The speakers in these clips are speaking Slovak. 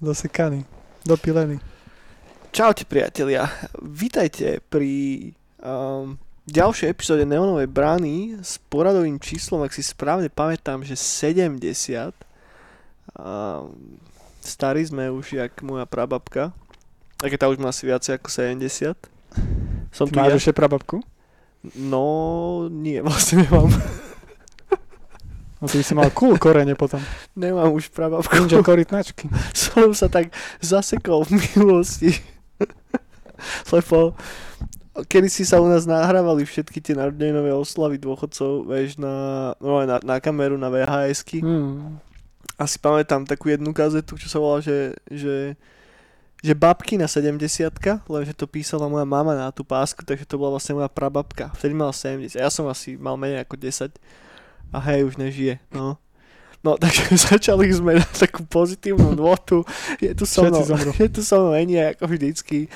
Zasekaný. Dopilený. Čaute priatelia, vítajte pri um, ďalšej epizóde Neonovej brány s poradovým číslom, ak si správne pamätám, že 70. Um, starí sme už jak moja prababka, keď tá už má asi viacej ako 70. Som Ty máš ešte prababku? No, nie, vlastne nemám. No ty by si mal cool korene potom. Nemám už prababku. Ninja korytnačky. Som sa tak zasekol v minulosti. Lebo kedy si sa u nás nahrávali všetky tie narodeninové oslavy dôchodcov, vieš, na, no, na, na kameru, na VHSky. Hmm. Asi pamätám takú jednu kazetu, čo sa volá, že, že, že babky na 70 lenže to písala moja mama na tú pásku, takže to bola vlastne moja prababka. Vtedy mal 70. Ja som asi mal menej ako 10 a hej, už nežije, no. No, takže začali sme na takú pozitívnu notu. Je tu so mnou, je tu so mnou Enia, ako vždycky.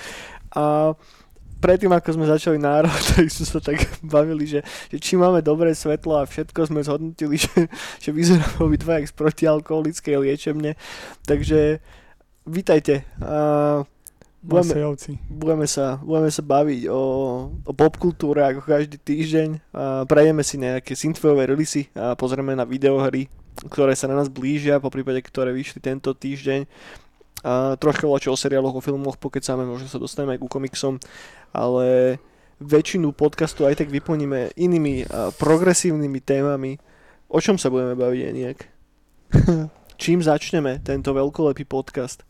A predtým, ako sme začali národ, tak sme sa tak bavili, že, že či máme dobré svetlo a všetko sme zhodnotili, že, že vyzeráme obidva z protialkoholickej liečebne. Takže vítajte. Uh, budeme, budeme, sa, budeme sa baviť o, o popkultúre ako každý týždeň. A prejeme si nejaké synthwaveové releasy a pozrieme na videohry, ktoré sa na nás blížia, po prípade ktoré vyšli tento týždeň. A troška voľačo o seriáloch, o filmoch pokecáme, možno sa dostaneme aj ku komiksom, ale väčšinu podcastu aj tak vyplníme inými progresívnymi témami. O čom sa budeme baviť, nejak? Čím začneme tento veľkolepý podcast?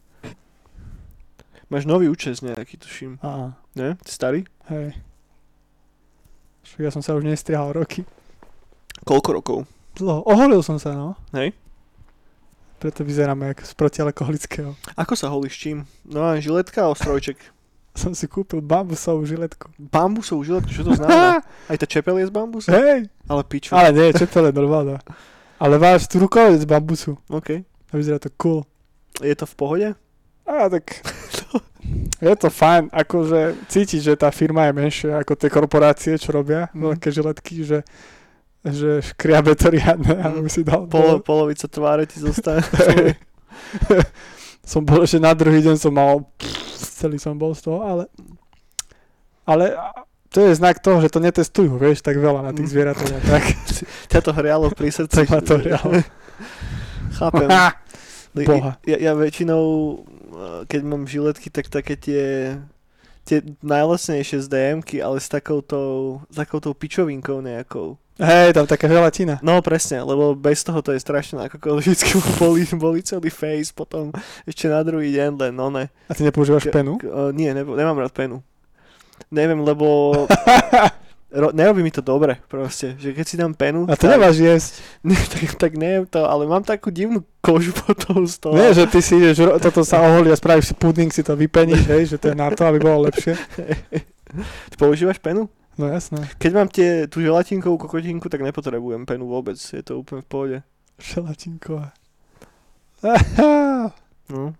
Máš nový účes nejaký, tuším. Á. Ne? Ty starý? Hej. Ja som sa už nestrihal roky. Koľko rokov? Dlho. Oholil som sa, no. Hej. Preto vyzeráme ako z protialkoholického. Ako sa holíš čím? No a žiletka a ostrojček. som si kúpil bambusovú žiletku. Bambusovú žiletku? Čo to znamená? Aj tá čepel je z bambusu? Hej. Ale piču. Ale nie, čepel je normálna. Ale máš tu rukavic z bambusu. OK. A vyzerá to cool. Je to v pohode? A tak je to fajn, akože cítiť, že tá firma je menšia ako tie korporácie, čo robia mm. veľké žiletky, že, že škriabe to riadne, mm. aby si dal... Polo, polovica tváre ti zostane. som bol, že na druhý deň som mal, celý som bol z toho, ale ale to je znak toho, že to netestujú, vieš, tak veľa na tých mm. zvieratách. Tak. Ťa to hrialo pri srdci. ma to hrialo. Chápem. Boha. Ja, ja väčšinou keď mám žiletky, tak také tie tie najlasnejšie z DMky, ale s takouto, s takouto pičovinkou nejakou. Hej, tam taká želatina. No presne, lebo bez toho to je strašné, ako vždycky boli, boli celý face, potom ešte na druhý deň len no ne. A ty nepoužívaš penu? K, uh, nie, ne, nemám rád penu. Neviem, lebo ro, nerobí mi to dobre proste, že keď si dám penu... A to tak, nemáš jesť. Ne, tak, tak neviem to, ale mám takú divnú kožu potom z toho. Nie, že ty si ideš, toto sa oholí a spravíš si puding, si to vypeníš, hej, že to je na to, aby bolo lepšie. Ty používaš penu? No jasné. Keď mám tie, tú želatinkovú kokotinku, tak nepotrebujem penu vôbec, je to úplne v pohode. Želatinková. no.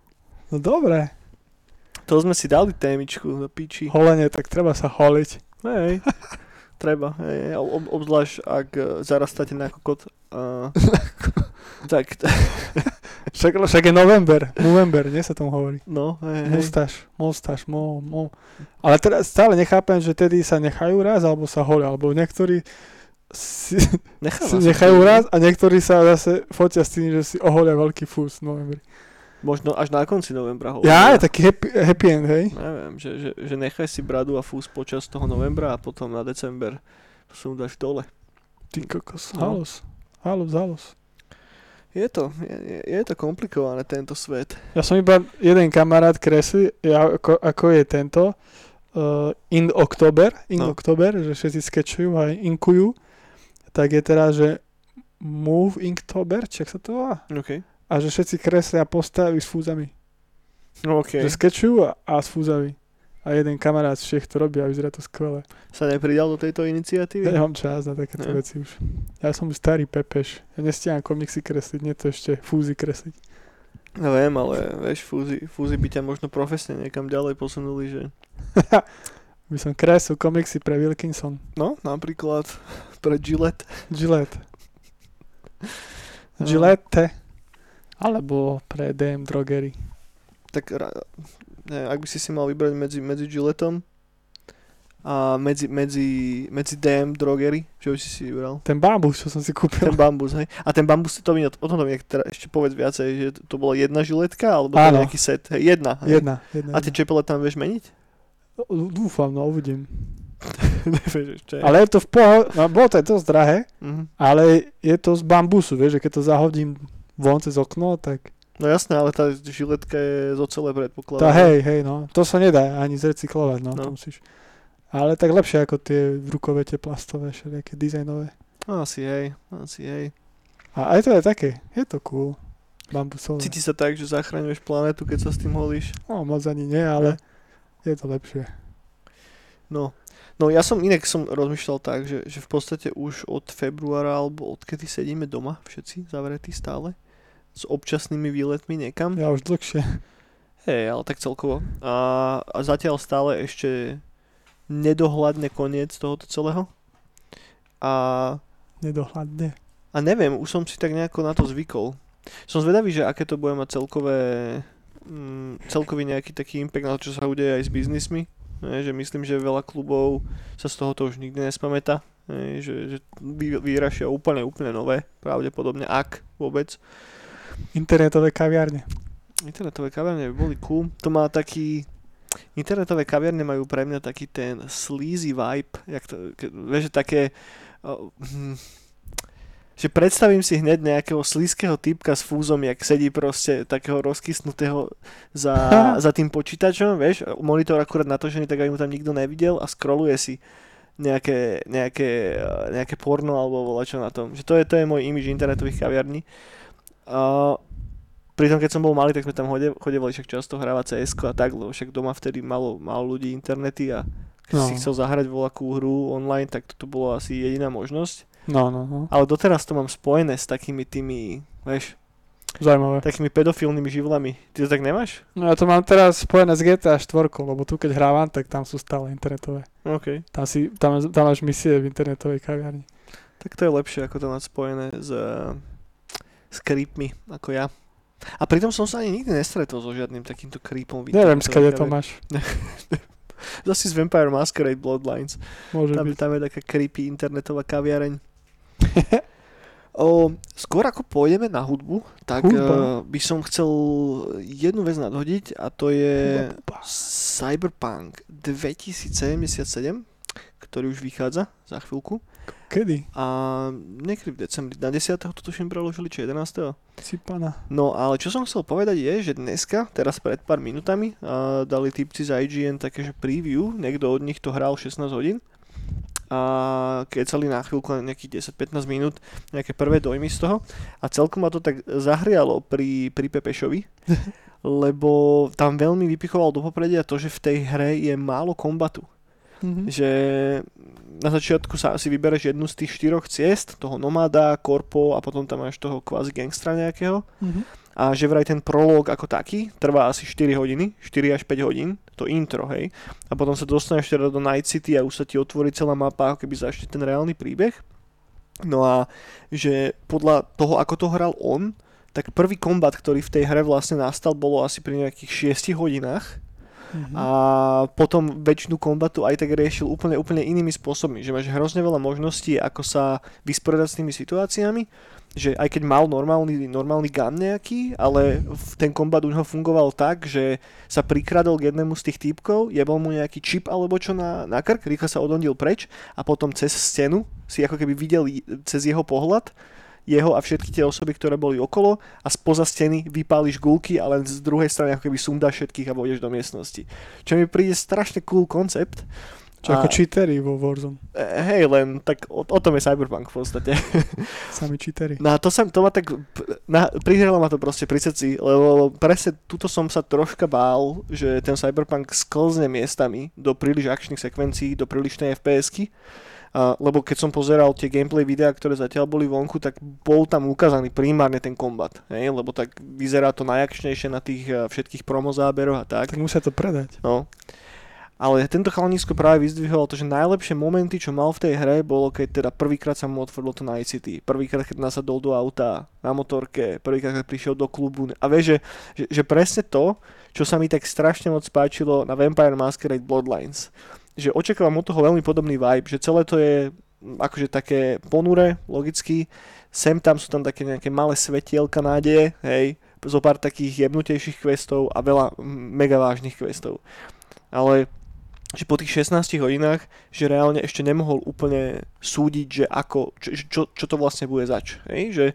No dobre. To sme si dali témičku do piči. Holenie, tak treba sa holiť. Hej. Treba, hej, ob, obzvlášť ak uh, zarastáte na kokot. Uh, tak. však, však je november, november, nie sa tomu hovorí. No, hej, Mustáš, mustáš, mo, mo. Ale teraz stále nechápem, že tedy sa nechajú raz, alebo sa holia, alebo niektorí si, si nechajú raz a niektorí sa zase fotia s tým, že si oholia veľký fús v novembri. Možno až na konci novembra. Hovoria. Ja, je taký happy, happy end, hej? Neviem, že, že, že nechaj si bradu a fús počas toho novembra a potom na december som dáš dole. Ty kokos, no. halus, halus. Je to, je, je to komplikované tento svet. Ja som iba jeden kamarát kreslí, ja, ako, ako je tento, uh, in October, in no. October, že všetci skečujú a inkujú, tak je teraz, že Move Inktober, či sa to volá? Okay a že všetci kreslia postavy s fúzami. Okay. Že skečujú a, a s fúzami. A jeden kamarát z Čech to robí a vyzerá to skvelé. Sa nepridal do tejto iniciatívy? Ja nemám čas na takéto ne. veci už. Ja som starý pepeš. Ja nestíham komiksy kresliť, nie to ešte fúzy kresliť. Ja viem, ale vieš, fúzy, fúzy by ťa možno profesne niekam ďalej posunuli, že... by som kresil komiksy pre Wilkinson. No, napríklad pre Gillette. Gillette. Gillette. Alebo pre DM Drogery. tak neviem, ak by si si mal vybrať medzi, medzi Gilletom a medzi, medzi, medzi DM Drogery, čo by si si vybral? Ten bambus, čo som si kúpil. Ten bambus, hej. A ten bambus, to mi, o tom to mi teda ešte povedz viacej, že to bola jedna žiletka, alebo Áno. nejaký set? Hej, jedna. Hej. Jedna, jedna. A tie čepele tam vieš meniť? Dúfam, no uvidím. Nevieš. Ale je to v pohode, no, bolo to aj dosť drahé, Mhm. ale je to z bambusu, vieš, že keď to zahodím von cez okno, tak No jasné, ale tá žiletka je z ocele predpokladám. tá hej, hej, no, to sa nedá ani zrecyklovať, no, No. to musíš. Ale tak lepšie ako tie rukovete plastové, všelijaké dizajnové. No, asi hej, asi hej. A aj to je také, je to cool. Bambusové. Cíti sa tak, že zachraňuješ planetu, keď sa s tým holíš. No, moc ani nie, ale je to lepšie. No. No ja som inak som rozmýšľal tak, že, že v podstate už od februára alebo odkedy sedíme doma všetci zavretí stále s občasnými výletmi niekam. Ja už dlhšie. Hej, ale tak celkovo. A, a zatiaľ stále ešte nedohľadne koniec tohoto celého. A, Nedohľadne. a neviem, už som si tak nejako na to zvykol. Som zvedavý, že aké to bude mať celkové, mm, celkový nejaký taký impact na to, čo sa udeje aj s biznismi. Ne, že myslím, že veľa klubov sa z tohoto už nikdy nespamätá. Ne, že, že vy, vyrašia úplne, úplne nové, pravdepodobne, ak vôbec. Internetové kaviarne. Internetové kaviarne by boli cool. To má taký... Internetové kaviarne majú pre mňa taký ten sleazy vibe. Jak to, ke, vieš, také... Uh, hm, že predstavím si hneď nejakého slízkeho typka s fúzom, jak sedí proste takého rozkysnutého za, za tým počítačom, vieš, monitor akurát natočený, tak aby mu tam nikto nevidel a scrolluje si nejaké, nejaké, nejaké porno alebo čo na tom. Že to je, to je môj imidž internetových kaviarní. Uh, pritom keď som bol malý, tak sme tam hode, chodevali však často hrávať cs a tak, lebo však doma vtedy malo, malo ľudí internety a keď No. si chcel zahrať voľakú hru online, tak toto bolo asi jediná možnosť. No, no, no. Ale doteraz to mám spojené s takými tými, vieš, Zaujímavé. takými pedofilnými živlami. Ty to tak nemáš? No ja to mám teraz spojené s GTA 4, lebo tu keď hrávam, tak tam sú stále internetové. OK. Tam, si, tam, tam máš misie v internetovej kaviarni. Tak to je lepšie, ako to mať spojené s, s creepmi, ako ja. A pritom som sa ani nikdy nestretol so žiadnym takýmto creepom. Neviem, skade to máš. Zasi z Vampire Masquerade Bloodlines. Môže Tam, byť. tam je taká creepy internetová kaviareň. o, skôr ako pôjdeme na hudbu, tak Hudba. uh, by som chcel jednu vec nadhodiť a to je Hudba. Cyberpunk 2077, ktorý už vychádza za chvíľku. Kedy? A niekedy v decembri, na 10. to tuším preložili, či 11. Si pana. No ale čo som chcel povedať je, že dneska, teraz pred pár minutami, uh, dali typci z IGN také, že preview, niekto od nich to hral 16 hodín a kecali na chvíľku na nejakých 10-15 minút nejaké prvé dojmy z toho a celkom ma to tak zahrialo pri, pri Pepešovi, lebo tam veľmi vypichoval do popredia to, že v tej hre je málo kombatu Mhm. že na začiatku sa asi vybereš jednu z tých štyroch ciest, toho nomada, korpo a potom tam máš toho kvázi gangstra nejakého. Mhm. A že vraj ten prolog ako taký trvá asi 4 hodiny, 4 až 5 hodín, to intro, hej. A potom sa dostaneš teda do Night City a už sa ti otvorí celá mapa, ako keby začne ten reálny príbeh. No a že podľa toho, ako to hral on, tak prvý kombat, ktorý v tej hre vlastne nastal, bolo asi pri nejakých 6 hodinách Mhm. a potom väčšinu kombatu aj tak riešil úplne, úplne inými spôsobmi, že máš hrozne veľa možností, ako sa vysporiadať s tými situáciami, že aj keď mal normálny, normálny gun nejaký, ale ten kombat u neho fungoval tak, že sa prikradol k jednému z tých týpkov, jebol mu nejaký čip alebo čo na, na krk, rýchlo sa odondil preč a potom cez stenu si ako keby videl cez jeho pohľad jeho a všetky tie osoby, ktoré boli okolo a spoza steny vypáliš gulky a len z druhej strany ako keby sundáš všetkých a vôjdeš do miestnosti. Čo mi príde strašne cool koncept. Čo ako cheatery vo Warzone. E, Hej, len tak o, o tom je Cyberpunk v podstate. Sami cheatery. No a to, sa, to ma tak, na, prihralo ma to proste pri srdci, lebo presne tuto som sa troška bál, že ten Cyberpunk sklzne miestami do príliš akčných sekvencií, do prílišnej FPS-ky. Lebo keď som pozeral tie gameplay videá, ktoré zatiaľ boli vonku, tak bol tam ukázaný primárne ten kombat. Hej? Lebo tak vyzerá to najakčnejšie na tých eh, všetkých promozáberoch a tak. Tak musia to predať. No. Ale tento chalanisko práve vyzdvihoval to, že najlepšie momenty, čo mal v tej hre, bolo, keď teda prvýkrát sa mu otvorilo to Night City, prvýkrát, keď nasadol do auta na motorke, prvýkrát, keď prišiel do klubu a vieš, že, že, že presne to, čo sa mi tak strašne moc páčilo na Vampire Masquerade Bloodlines. Že očakávam od toho veľmi podobný vibe, že celé to je mm, akože také ponure, logicky, sem tam sú tam také nejaké malé svetielka nádeje, hej, zo pár takých jemnutejších questov a veľa mega vážnych questov. Ale že po tých 16 hodinách, že reálne ešte nemohol úplne súdiť, že ako, čo, čo, čo to vlastne bude zač. Hej? Že,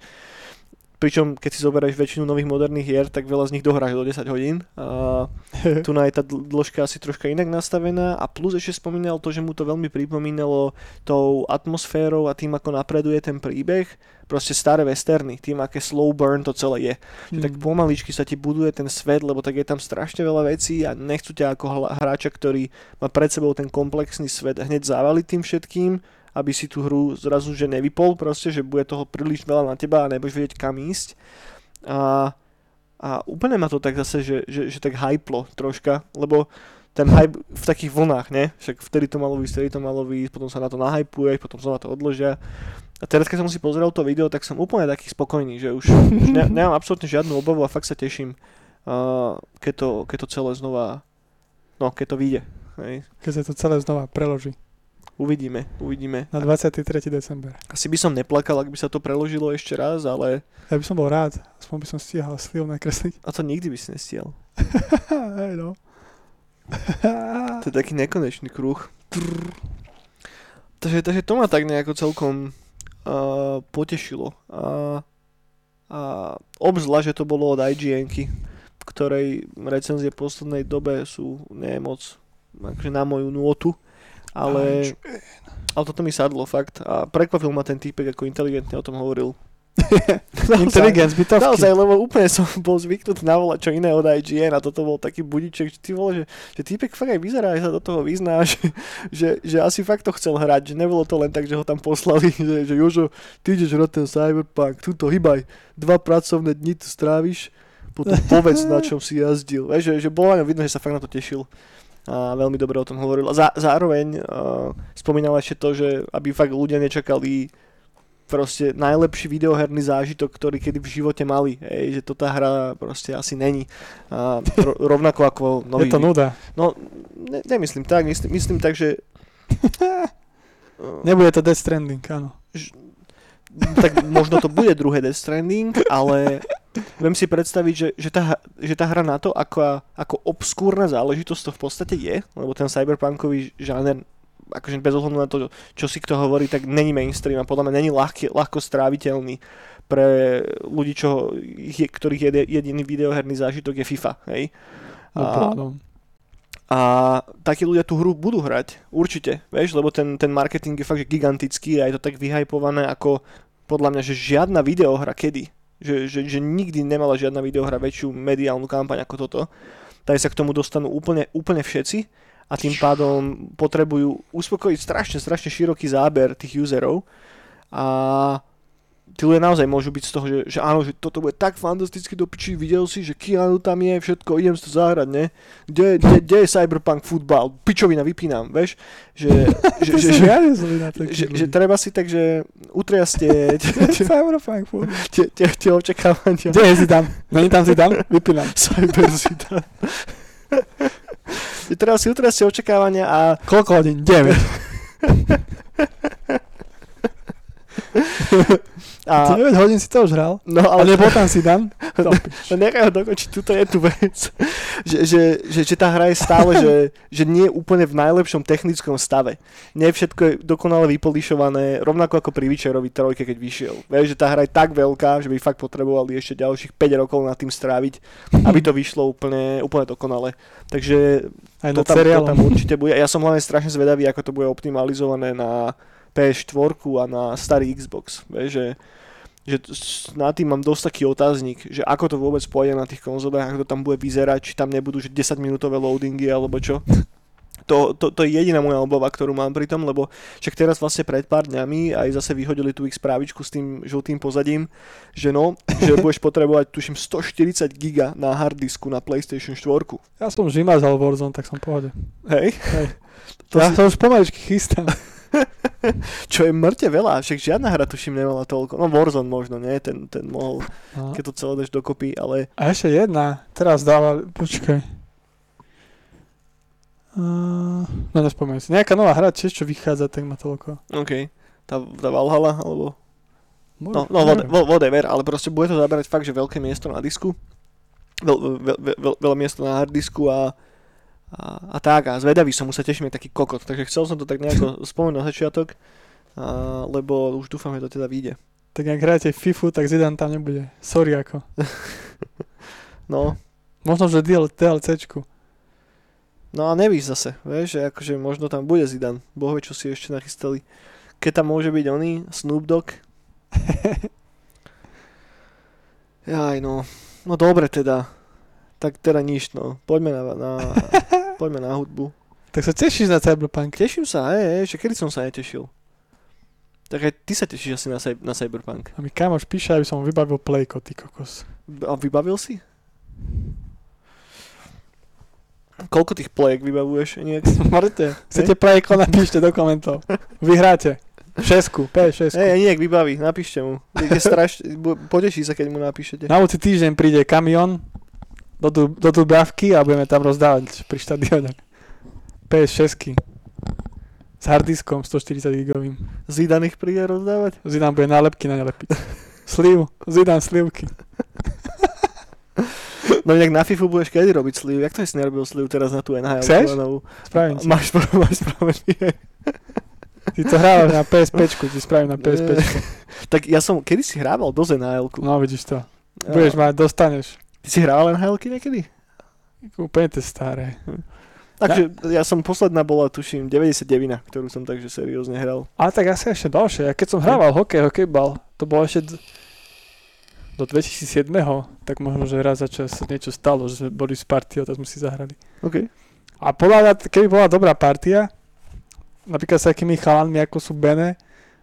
pričom keď si zoberieš väčšinu nových moderných hier, tak veľa z nich dohráš do 10 hodín. A tu je tá dĺžka asi troška inak nastavená a plus ešte spomínal to, že mu to veľmi pripomínalo tou atmosférou a tým, ako napreduje ten príbeh proste staré westerny, tým aké slow burn to celé je. Mm. Tak hmm. pomaličky sa ti buduje ten svet, lebo tak je tam strašne veľa vecí a nechcú ťa ako hráča, ktorý má pred sebou ten komplexný svet hneď zavaliť tým všetkým, aby si tú hru zrazu že nevypol proste, že bude toho príliš veľa na teba a nebudeš vedieť kam ísť. A, a úplne ma to tak zase, že, že, že tak hyplo troška, lebo ten hype v takých vlnách, ne? Však vtedy to malo výsť, vtedy to malo výsť, potom sa na to nahypuje, potom sa na to odložia. A teraz, keď som si pozrel to video, tak som úplne taký spokojný, že už, už ne, nemám absolútne žiadnu obavu a fakt sa teším, uh, keď, to, keď to celé znova, no, keď to vyjde. Hej. Keď sa to celé znova preloží. Uvidíme, uvidíme. Na 23. december. Asi by som neplakal, ak by sa to preložilo ešte raz, ale... Ja by som bol rád, aspoň by som stíhal slil nakresliť. A to nikdy by si nestihal. Hej no. to je taký nekonečný kruh. Takže, takže to ma tak nejako celkom uh, potešilo. A, a obzvlášť, že to bolo od IGN-ky, ktorej recenzie v poslednej dobe sú nie moc akože na moju nôtu, ale, ale toto mi sadlo fakt a prekvapil ma ten týpek, ako inteligentne o tom hovoril. Intelligence bytovky. Naozaj, lebo úplne som bol zvyknutý navolať čo iné od IGN a toto bol taký budiček, že ty vole, že, že týpek fakt aj vyzerá, že sa do toho vyzná, že, že, že asi fakt to chcel hrať, že nebolo to len tak, že ho tam poslali, že, že Jožo, ty ideš hrať ten Cyberpunk, tuto hýbaj, dva pracovné dni tu stráviš, potom povedz, na čom si jazdil. Vieš, že, že bolo na vidno, že sa fakt na to tešil a veľmi dobre o tom hovoril. A zá, zároveň uh, spomínal ešte to, že aby fakt ľudia nečakali proste najlepší videoherný zážitok, ktorý kedy v živote mali. Hej, že to tá hra proste asi není. A ro- rovnako ako nový... Je to nuda. No, ne, nemyslím tak. Myslím, myslím tak, že... Nebude to Death Stranding, áno. Ž- tak možno to bude druhé Death Stranding, ale viem si predstaviť, že, že, tá, že tá hra na to, ako, ako obskúrna záležitosť to v podstate je, lebo ten cyberpunkový žáner akože bez ohľadu na to, čo si kto hovorí, tak není mainstream a podľa mňa není ľahký, ľahko stráviteľný pre ľudí, čo, je, ktorých jed, jediný videoherný zážitok je FIFA, hej? No, a, a takí ľudia tú hru budú hrať, určite, vieš, lebo ten, ten marketing je fakt že gigantický a je to tak vyhypované ako podľa mňa, že žiadna videohra kedy, že, že, že nikdy nemala žiadna videohra väčšiu mediálnu kampaň ako toto. Tady sa k tomu dostanú úplne, úplne všetci a tým pádom potrebujú uspokojiť strašne, strašne široký záber tých userov a tí ľudia naozaj môžu byť z toho, že, že áno, že toto bude tak fantasticky do piči, videl si, že Keanu tam je, všetko, idem si to zahrať, ne? Kde, kde, kde je Cyberpunk futbal? Pičovina, vypínam, vieš? Že, že, že, že, že, že, treba si tak, že utriasť tie, Cyberpunk futbal. Tie, očakávania. Kde je si tam? Není tam si tam? Vypínam. Cyber si tam. Treba si utrasť očakávania a... Koľko hodín? 9. A... 9 hodín si to už hral? No, ale... A nebol tam si dan? No, no nechaj ho dokončiť túto jednu vec. že, že, že, že tá hra je stále, že, že nie je úplne v najlepšom technickom stave. Nie všetko je dokonale vypolišované, rovnako ako pri Witcherovi trojke, keď vyšiel. Vieš, že tá hra je tak veľká, že by fakt potrebovali ešte ďalších 5 rokov nad tým stráviť, aby to vyšlo úplne, úplne dokonale. Takže Aj to, tam, to tam určite bude. Ja som hlavne strašne zvedavý, ako to bude optimalizované na PS4 a na starý Xbox. Vieš, že že na tým mám dosť taký otáznik, že ako to vôbec pôjde na tých konzolách, ako to tam bude vyzerať, či tam nebudú že 10 minútové loadingy alebo čo. To, to, to je jediná moja obava, ktorú mám pri tom, lebo však teraz vlastne pred pár dňami aj zase vyhodili tú ich správičku s tým žltým pozadím, že no, že budeš potrebovať tuším 140 giga na harddisku na PlayStation 4. Ja som vymazal Warzone, tak som pohode. Hej? Hej. To ja sa už pomaličky chystám. Čo je mŕte veľa, však žiadna hra tuším nemala toľko. No Warzone možno, nie? Ten, ten mohol, No. keď to celé dáš dokopy, ale A ešte jedna, teraz dáva, počkaj. Uh, no nespomeniem si. Nejaká nová hra tiež, čo vychádza, tak má toľko. OK. Tá, tá Valhalla, alebo... No, no whatever, ale proste bude to zaberať fakt, že veľké miesto na disku. Veľ, veľ, veľ, veľa miesto na harddisku a, a, a tak. A zvedavý som, už sa teším, taký kokot. Takže chcel som to tak nejako spomenúť na začiatok, a, lebo už dúfam, že to teda vyjde. Tak ak hráte FIFU, tak Zidane tam nebude. Sorry ako. No, Možno, že DL, DLCčku. no a nevíš zase, vieš, že akože možno tam bude Zidane. Boh vie, čo si ešte nachystali. Keď tam môže byť oný, Snoop Dogg. Jaj, no. No dobre teda. Tak teda nič, no. Poďme na, na, poďme na hudbu. Tak sa tešíš na Cyberpunk. Teším sa, hej, že kedy som sa netešil. Tak aj ty sa tešíš asi na, na Cyberpunk. A mi kamoš píše, aby som vybavil playko, ty kokos. A vybavil si? Koľko tých plejek vybavuješ? Nejak? Mŕte. Chcete playko, napíšte do komentov. Vyhráte. Šesku, P6. Hej, nejak vybaví, napíšte mu. Je straš... Poteší sa, keď mu napíšete. Na budúci týždeň príde kamión do, Du- do Dubravky a budeme tam rozdávať pri štadióne. PS6 s harddiskom 140 gigovým. Zidan ich príde rozdávať? Zidane bude nálepky na ne lepiť. Sliv, Zidane slivky. No inak na FIFU budeš kedy robiť sliv? Jak to si nerobil sliv teraz na tú NHL? Chceš? Spravím ti. Máš, máš spravený. Ty to hrávaš na PSP, ti spravím na PSP. tak ja som, kedy si hrával do nhl No vidíš to. Budeš mať, dostaneš. Ty si hrával nhl niekedy? Úplne to staré. Takže ja som posledná bola, tuším, 99, ktorú som takže seriózne hral. Ale tak asi ešte ďalšie. Ja keď som hrával hokej, hokejbal, to bolo ešte do 2007, tak možno, že raz za čas niečo stalo, že sme boli s partiou, tak sme si zahrali. OK. A podľa mňa, keby bola dobrá partia, napríklad s takými chalanmi, ako sú Bene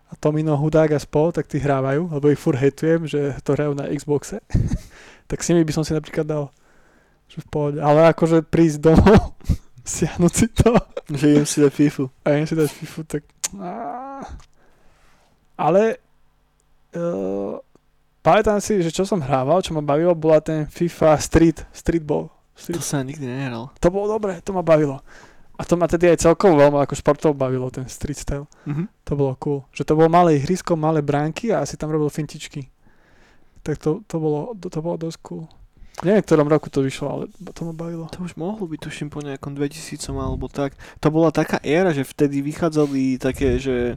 a Tomino Hudák a spol, tak tí hrávajú, lebo ich fur hejtujem, že to hrajú na Xboxe. tak s nimi by som si napríklad dal že v pohode. Ale akože prísť domov, siahnuť si to Že idem si dať FIFU. a idem si dať FIFU, tak... Ale uh, pamätám si, že čo som hrával, čo ma bavilo, bola ten FIFA Street, Streetball. To Street. sa nikdy nehral. To bolo dobre, to ma bavilo. A to ma tedy aj celkovo veľmi ako športov bavilo, ten street style. Mhm. To bolo cool. Že to bolo malé ihrisko, malé bránky a si tam robil fintičky. Tak to, to, bolo, to, to bolo dosť cool. Neviem, v ktorom roku to vyšlo, ale to ma bavilo. To už mohlo byť, tuším, po nejakom 2000 alebo tak. To bola taká éra, že vtedy vychádzali také, že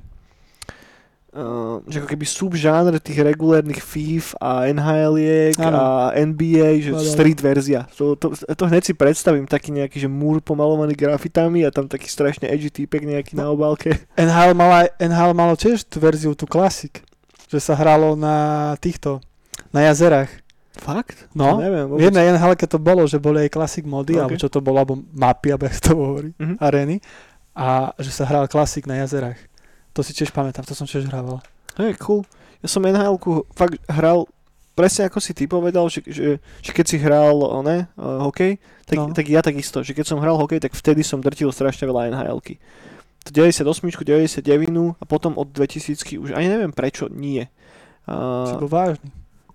Uh, že ako keby subžánr tých regulérnych FIF a Áno. a NBA, že áno. street verzia. To, to, to hneď si predstavím taký nejaký, že múr pomalovaný grafitami a tam taký strašne edgy týpek nejaký na obálke. NHL malo, NHL malo tiež tú verziu, tú klasik. Že sa hralo na týchto, na jazerách. Fakt? No, neviem. V vôbec. jednej NHL to bolo, že boli aj klasik mody, Ok. alebo čo to bolo, alebo mapy, alebo jak to hovorí, Mhm. arény. A že sa hral klasik na jazerách. To si tiež pamätám, to som tiež hrával. Hej, cool. Ja som nhl fakt hral presne ako si ty povedal, že, že, že keď si hral uh, hokej, tak, No. tak ja takisto, že keď som hral hokej, tak vtedy som drtil strašne veľa nhl To 98, 99 a potom od 2000 už ani neviem prečo nie. Si Uh, bol vážny.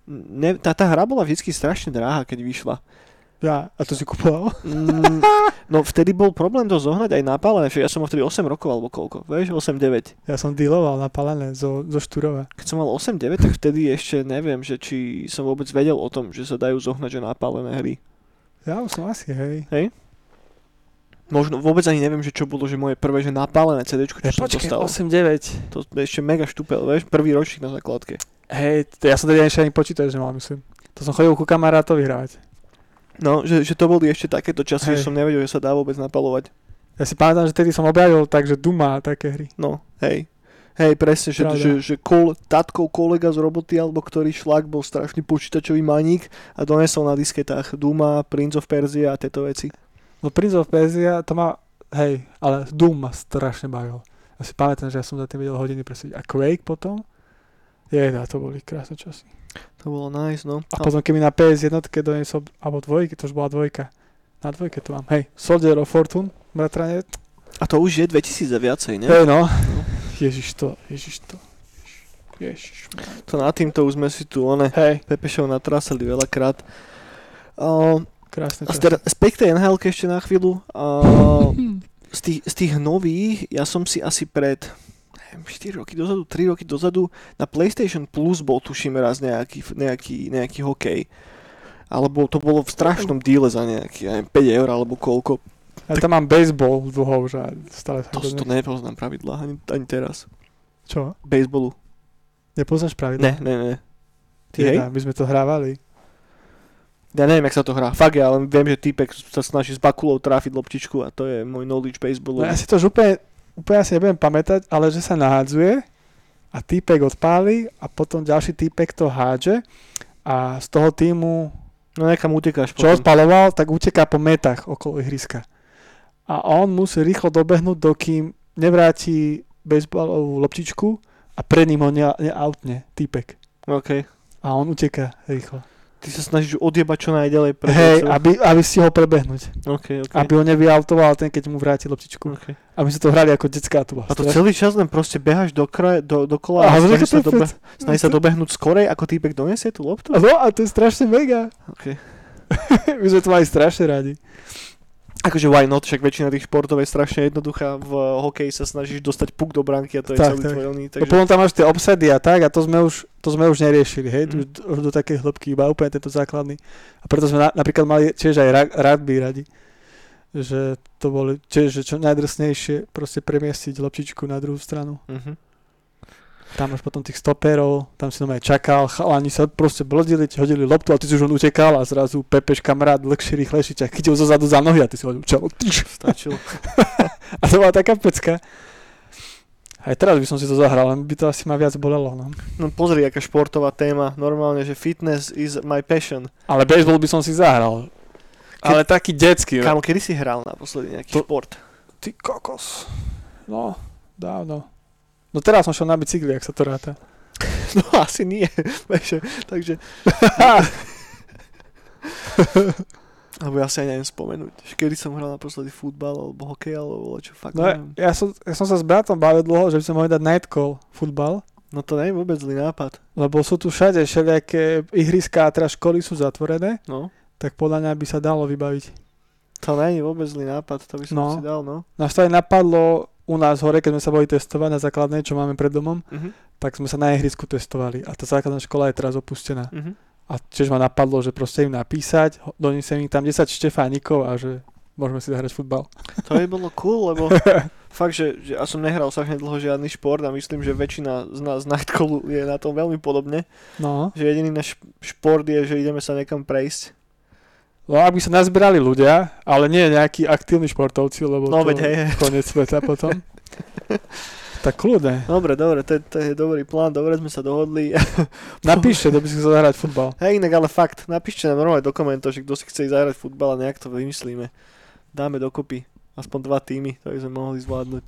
ne, tá, tá hra bola vždy strašne drahá, keď vyšla. Ja, a to si kupoval? Mm, no vtedy bol problém to zohnať aj napálené, že ja som mal vtedy 8 rokov alebo koľko, vieš, 8-9. Ja som dealoval na palené zo, zo Štúrova. Keď som mal 8-9, tak vtedy ešte neviem, že či som vôbec vedel o tom, že sa dajú zohnať že napálené hry. Ja už som asi, hej. Možno vôbec ani neviem, že čo bolo, že moje prvé, že napálené CD, čo Ja, som počkej, dostal. 8-9. To je ešte mega štúpel, vieš, prvý ročník na základke. Hej, to ja som tedy ešte ani počítač nemal, myslím. To som chodil ku kamarátovi hrávať. No, že, že to boli ešte takéto časy, Hej. že som nevedel, že sa dá vôbec napalovať. Ja si pamätám, že tedy som objavil takže Duma také hry. No, hej. Hej, presne, že, Pravda. že, že kol, tatkov kolega z roboty, alebo ktorý šlak bol strašný počítačový maník a donesol na disketách Duma, Prince of Persia a tieto veci. No Prince of Persia, to ma, hej, ale Doom ma strašne bavil. Ja si pamätám, že ja som za tým videl hodiny presediť. A Quake potom? Jeda, to boli krásne časy. To bolo nice, no. A potom, keď mi na PS jednotke doniesol, alebo dvojky, to už bola dvojka. Na dvojke to mám. Hej, Soldier of Fortune, bratranec. A to už je 2000 a viacej, ne? Hej, no. Ježiš to, ježiš to. Ježiš. To na týmto už sme si tu, one, Hej, Pepešov natrasili veľakrát. Uh, krásne a čas. teda, späť tej nhl ešte na chvíľu. Uh, z, tých, z tých nových, ja som si asi pred neviem, 4 roky dozadu, 3 roky dozadu na PlayStation Plus bol tuším raz nejaký, nejaký, nejaký hokej. Alebo to bolo v strašnom díle za nejaký, ja neviem, 5 eur alebo koľko. Ja tam mám baseball dlho už a stále sa To, to nepoznám pravidlá, ani, ani teraz. Čo? Baseballu. Nepoznáš pravidla? Ne, ne, ne. Ty Ty hej? My sme to hrávali. Ja neviem, jak sa to hrá. Fakt, ja len viem, že týpek sa snaží s bakulou tráfiť loptičku a to je môj knowledge baseballu. No ja si to už úplne, úplne asi nebudem pamätať, ale že sa nahádzuje a týpek odpáli a potom ďalší týpek to hádže a z toho týmu, No nekam utekáš čo potom. odpaloval, tak uteká po metách okolo ihriska. A on musí rýchlo dobehnúť, dokým nevráti baseballovú loptičku a pred ním ho ne- neoutne týpek. OK. A on uteká rýchlo. Ty sa snažíš odjebať čo najďalej pre Hej, aby, aby si ho prebehnúť. OK, OK. Aby ho nevyautoval ten, keď mu vráti loptičku. OK. A my sme to hrali ako detská tu. A to celý čas len proste behaš do, kraje, do, do kola A a snažíš sa, dobe, fec. snažíš sa dobehnúť skorej, ako týpek donesie tú loptu? No a to je strašne mega. OK. My sme to mali strašne radi. Akože why not, však väčšina tých športov je strašne jednoduchá. V hokeji sa snažíš dostať puk do bránky a to je Tak, celý tak. tvoj oný. Takže... Takže... Potom tam máš tie obsady a tak a to sme už, to sme už neriešili, hej, Mm. už, už do takej hĺbky, iba úplne tento základný. A preto sme na, napríklad mali tiež aj rugby radi, že to boli tiež že čo najdrsnejšie proste premiestiť loptičku na druhú stranu. Mhm. Tam máš potom tých stoperov, tam si normálne čakal, chalani sa proste blodili, ti hodili loptu a ty si už on utekal a zrazu Pepeš kamarát dlhší, rýchlejší ťa chytil zo zadu za nohy a ty si hodil čelo. Stačilo. A to bola taká pecka. Aj teraz by som si to zahral, len by to asi ma viac bolelo. No. No pozri, aká športová téma. Normálne, že fitness is my passion. Ale baseball by som si zahral. Ale taký detský. no. Kámo, kedy si hral naposledy nejaký To- šport? Ty kokos. No, dávno. No teraz som šiel na bicykli, ak sa to ráta. No asi nie. Takže... Alebo ja si aj neviem spomenúť. Kedy som hral naposledy futbal, alebo hokej, alebo čo fakt No, neviem. ja, som, ja som sa s bratom bavil dlho, že by som mohli dať night call futbal, No to nie je vôbec zlý nápad. lebo sú tu všade všelijaké ihriská a teraz školy sú zatvorené, No. tak podľa mňa by sa dalo vybaviť. To nie je vôbec zlý nápad, to by som No. si dal, no. Nás to aj napadlo u nás hore, keď sme sa boli testovať na základnej, čo máme pred domom, Mhm. tak sme sa na ihrisku testovali a tá základná škola je teraz opustená. Mhm. A tiež ma napadlo, že proste im napísať, donesem im tam 10 štefánikov a že môžeme si zahrať futbal. To by bolo cool, lebo fakt, že, že ja som nehral strašne dlho žiadny šport a myslím, že väčšina z nás Nightcallu je na tom veľmi podobne. No, Že jediný náš šport je, že ideme sa niekam prejsť. No ak by sa nazbierali ľudia, ale nie nejakí aktívni športovci, lebo No to veď hej, koniec sveta potom. tak kľudne. Dobre, dobre, to, je- to je dobrý plán, dobre sme sa dohodli. Napíšte, kto by si chcel zahrať futbal. Hej, inak ale fakt, napíšte nám normálne do komentov, že kto si chce zahrať futbal a nejak to vymyslíme. Dáme dokopy aspoň dva týmy, to by sme mohli zvládnuť.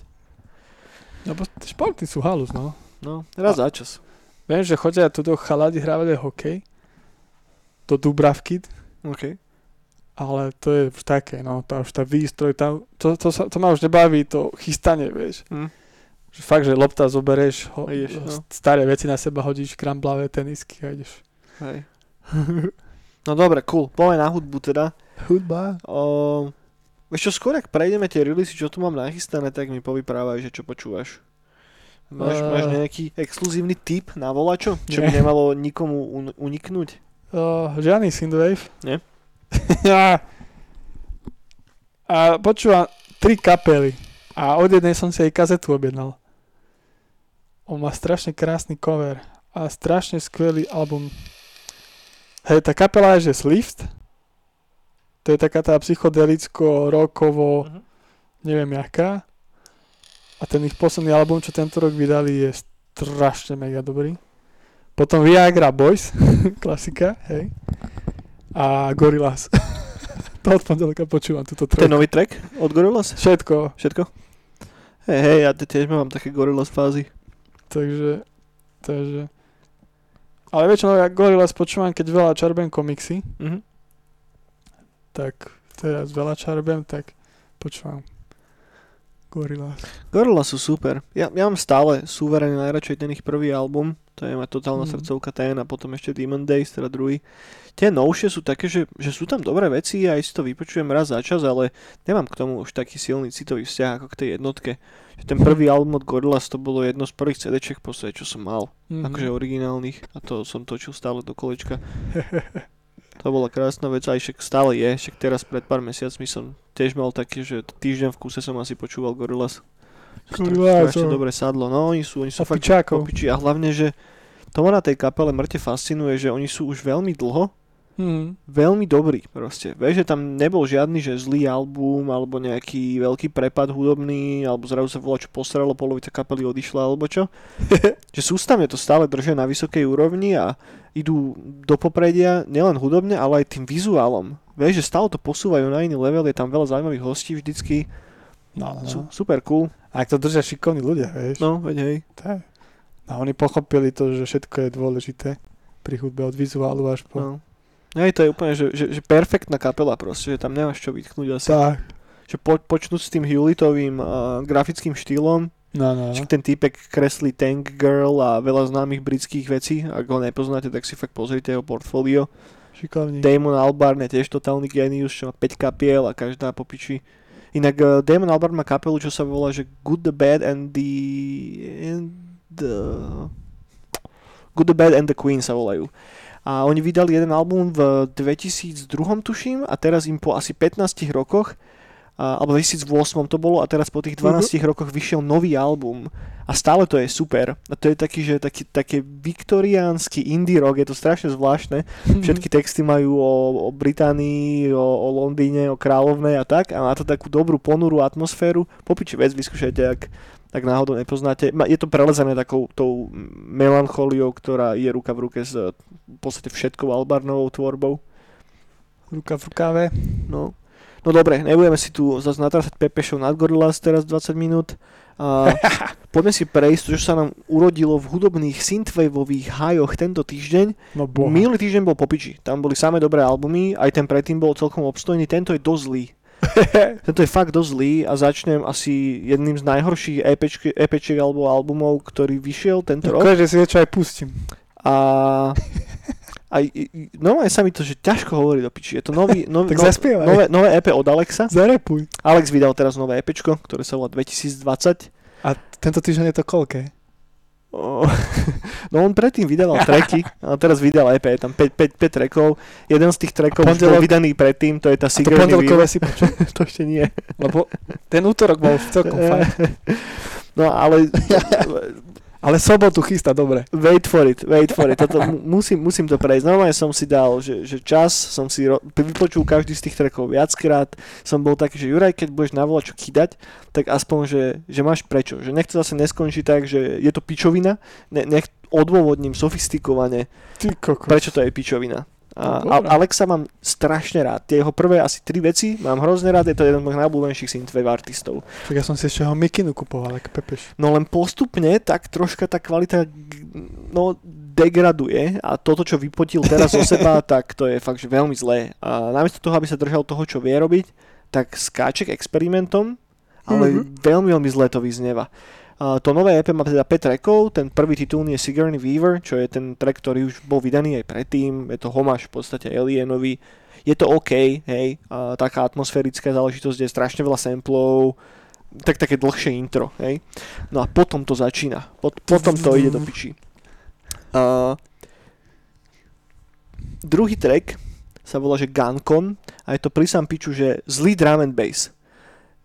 No, športy sú halus, no. No, raz za čas. Viem, že chodia tu do chaladi hrávať hokej. Do Dubravky, OK. Ale to je už také, no, tá už tá výstroj, tá, to, to, sa, to ma už nebaví, to chystanie, vieš. Hm. Že fakt, že lopta zoberieš, ho, ideš, no. staré veci na seba hodíš, kramblavé tenisky a ideš. Hej. No dobre, cool. Poďme na hudbu teda. Hudba. O, vieš čo, skôr ak prejdeme tie releasy, čo tu mám nachystané, tak mi povyprávaj, že čo počúvaš. Máš, Eh. máš nejaký exkluzívny tip na volačo, čo by Nie. nemalo nikomu un- uniknúť? Uh, žiadny synthwave. Nie? a, a počúvam tri kapely. A od jednej som si aj kazetu objednal. On má strašne krásny cover a strašne skvelý album. Hej, tá kapela je, že Slift. To je taká tá psychodelicko, rockovo, Mhm. neviem jaká. A ten ich posledný album, čo tento rok vydali, je strašne mega dobrý. Potom Viagra Boys, klasika, hej. A Gorillaz. to od pondelka počúvam túto To je trojku. nový track od Gorillaz? Všetko, Všetko? Hej, hej, ja tiež mám také Gorillaz fázy. takže, takže. Ale väčšinou ja Gorillaz počúvam, keď veľa čarbem komiksy, Mhm. tak teraz veľa čarbem, tak počúvam Gorillaz. Gorilla sú super. Ja, ja mám stále suverene najradšej ten ich prvý album, to je moja totálna Mm. srdcovka ten a potom ešte Demon Days, teda druhý. Tie novšie sú také, že, že sú tam dobré veci a aj si to vypočujem raz za čas, ale nemám k tomu už taký silný citový vzťah ako k tej jednotke. Ten prvý album od Gorillaz to bolo jedno z prvých v podstate, čo som mal. Mhm. akože originálnych a to som točil stále do kolečka. To bola krásna vec, aj však stále je, však teraz pred pár mesiacmi som tiež mal také, že týždeň v kuse som asi počúval Gorillaz. Gorillaz, Strašne no. dobre sadlo, no oni sú, oni sú fakt popiči a hlavne, že to ma na tej kapele mŕte fascinuje, že oni sú už veľmi dlho Mhm. veľmi dobrý proste. Vieš, že tam nebol žiadny, že zlý album, alebo nejaký veľký prepad hudobný, alebo zrazu sa volá, čo posralo, polovica kapely odišla, alebo čo. že sústavne to stále držia na vysokej úrovni a idú do popredia nielen hudobne, ale aj tým vizuálom. Vieš, že stále to posúvajú na iný level, je tam veľa zaujímavých hostí vždycky. No, no, Sú, no. super cool. A ak to držia šikovní ľudia, vieš. No, veď hej. Tak. A oni pochopili to, že všetko je dôležité pri hudbe od vizuálu až po... No. Hej, to je úplne, že, že, že perfektná kapela proste, že tam nemáš čo vytknúť asi. Tak. Že po, počnúť s tým Hewlittovým uh, grafickým štýlom, No, no. Však ten týpek kreslí Tank Girl a veľa známych britských vecí. Ak ho nepoznáte, tak si fakt pozrite jeho portfólio. Šikovní. Damon Albarn je tiež totálny genius, čo má 5 kapiel a každá popiči. Inak uh, Damon Albarn má kapelu, čo sa volá, že Good, the Bad and the... And the... Good, the Bad and the Queen sa volajú. A oni vydali jeden album v 2002 tuším a teraz im po asi 15 rokoch a, alebo 2008 to bolo a teraz po tých 12 rokoch vyšiel nový album a stále to je super. A to je taký, že taký, také viktoriánsky indie rock, je to strašne zvláštne. Všetky texty majú o, o Británii, o, o Londýne, o kráľovnej a tak a má to takú dobrú ponurú atmosféru. Popiči vec, vyskúšajte, ak, ak náhodou nepoznáte. Je to prelezené takou tou melanchóliou, ktorá je ruka v ruke s eh, v podstate všetkou Albarnovou tvorbou. Ruka v rukáve. No. No dobre, nebudeme si tu zase natrasať Pepešov nad Gorillaz teraz 20 minút. A poďme si prejsť, čo sa nám urodilo v hudobných synthwaveových hajoch tento týždeň. No boha. Minulý týždeň bol popiči, tam boli samé dobré albumy, aj ten predtým bol celkom obstojný, tento je dosť zlý. Tento je fakt dosť zlý a začnem asi jedným z najhorších EPčky, EPčiek alebo albumov, ktorý vyšiel tento rok. Akože si niečo aj pustím. A aj, normálne sa mi to, že ťažko hovorí do piči. Je to nový, nový, Tak zaspievaj. nové, nové EP od Alexa. Zarepuj. Alex vydal teraz nové EPčko, ktoré sa volá 2020. A tento týždeň je to koľké? No on predtým vydával tracky, a teraz vydal EP, je tam 5, 5, 5 trackov. Jeden z tých trackov A už bol pondelok- vydaný predtým, to je tá Sigourney pondelkové si počul. to ešte nie. Lebo ten útorok bol celkom fajn. No ale Ale sobotu chystá dobre. wait for it, wait for it. Toto mu- musím, musím to prejsť. Normálne som si dal, že, že čas, som si ro- vypočul každý z tých trackov viackrát. Som bol taký, že Juraj, keď budeš na čo kydať, tak aspoň, že, že máš prečo. Že nech to zase neskončí tak, že je to pičovina, ne, nech odôvodním sofistikovane, Ty kokos. prečo to je pičovina. A. Alexa mám strašne rád. Tie jeho prvé asi tri veci mám hrozne rád, je to jeden z mojich najobľúbenejších synthwave artistov. Tak ja som si ešte ho Mikinu kupoval, ako Pepeš. No len postupne tak troška tá kvalita no, degraduje a toto, čo vypotil teraz zo seba, tak to je fakt že veľmi zlé. A namiesto toho, aby sa držal toho, čo vie robiť, tak skáče k experimentom, ale Mhm. veľmi, veľmi zle to vyznieva. To nové EP má teda 5 trackov, ten prvý titulný je Sigourney Weaver, čo je ten track, ktorý už bol vydaný aj predtým, je to homáš v podstate Alienovi. Je to OK, hej, a taká atmosférická záležitosť, je strašne veľa samplov, tak také dlhšie intro, hej. No a potom to začína, Pot, potom to ide do piči. A druhý track sa volá, že Guncon a je to pri sám piču, že zlý drum and bass.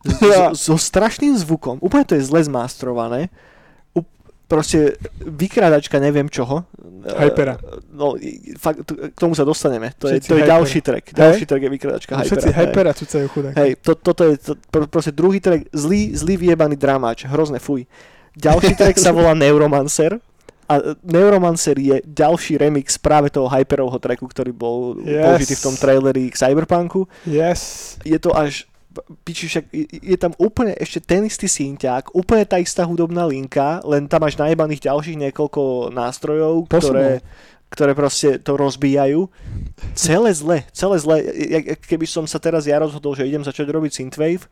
S- so strašným zvukom. Úplne to je zle zmastrované. U- proste vykrádačka neviem čoho. Hypera. Eh, No, fakt, k tomu sa dostaneme. To je, Všetci to je hypera. ďalší track. Ďalší track je vykrádačka No, Všetci hypera. hej. hypera cucajú chudák. Hej, to, toto je to, pr- proste druhý track, zlý, zlý vyjebaný dramáč, hrozné fuj. Ďalší track sa volá Neuromancer a e, Neuromancer je ďalší remix práve toho Hyperovho tracku, ktorý bol Yes. použitý v tom traileri k Cyberpunku. Yes. Je to až piči, však je, tam úplne ešte ten istý synťák, úplne tá istá hudobná linka, len tam máš najebaných ďalších niekoľko nástrojov, Posunul. ktoré, ktoré proste to rozbijajú. Celé zle, celé zle. Keby som sa teraz ja rozhodol, že idem začať robiť synthwave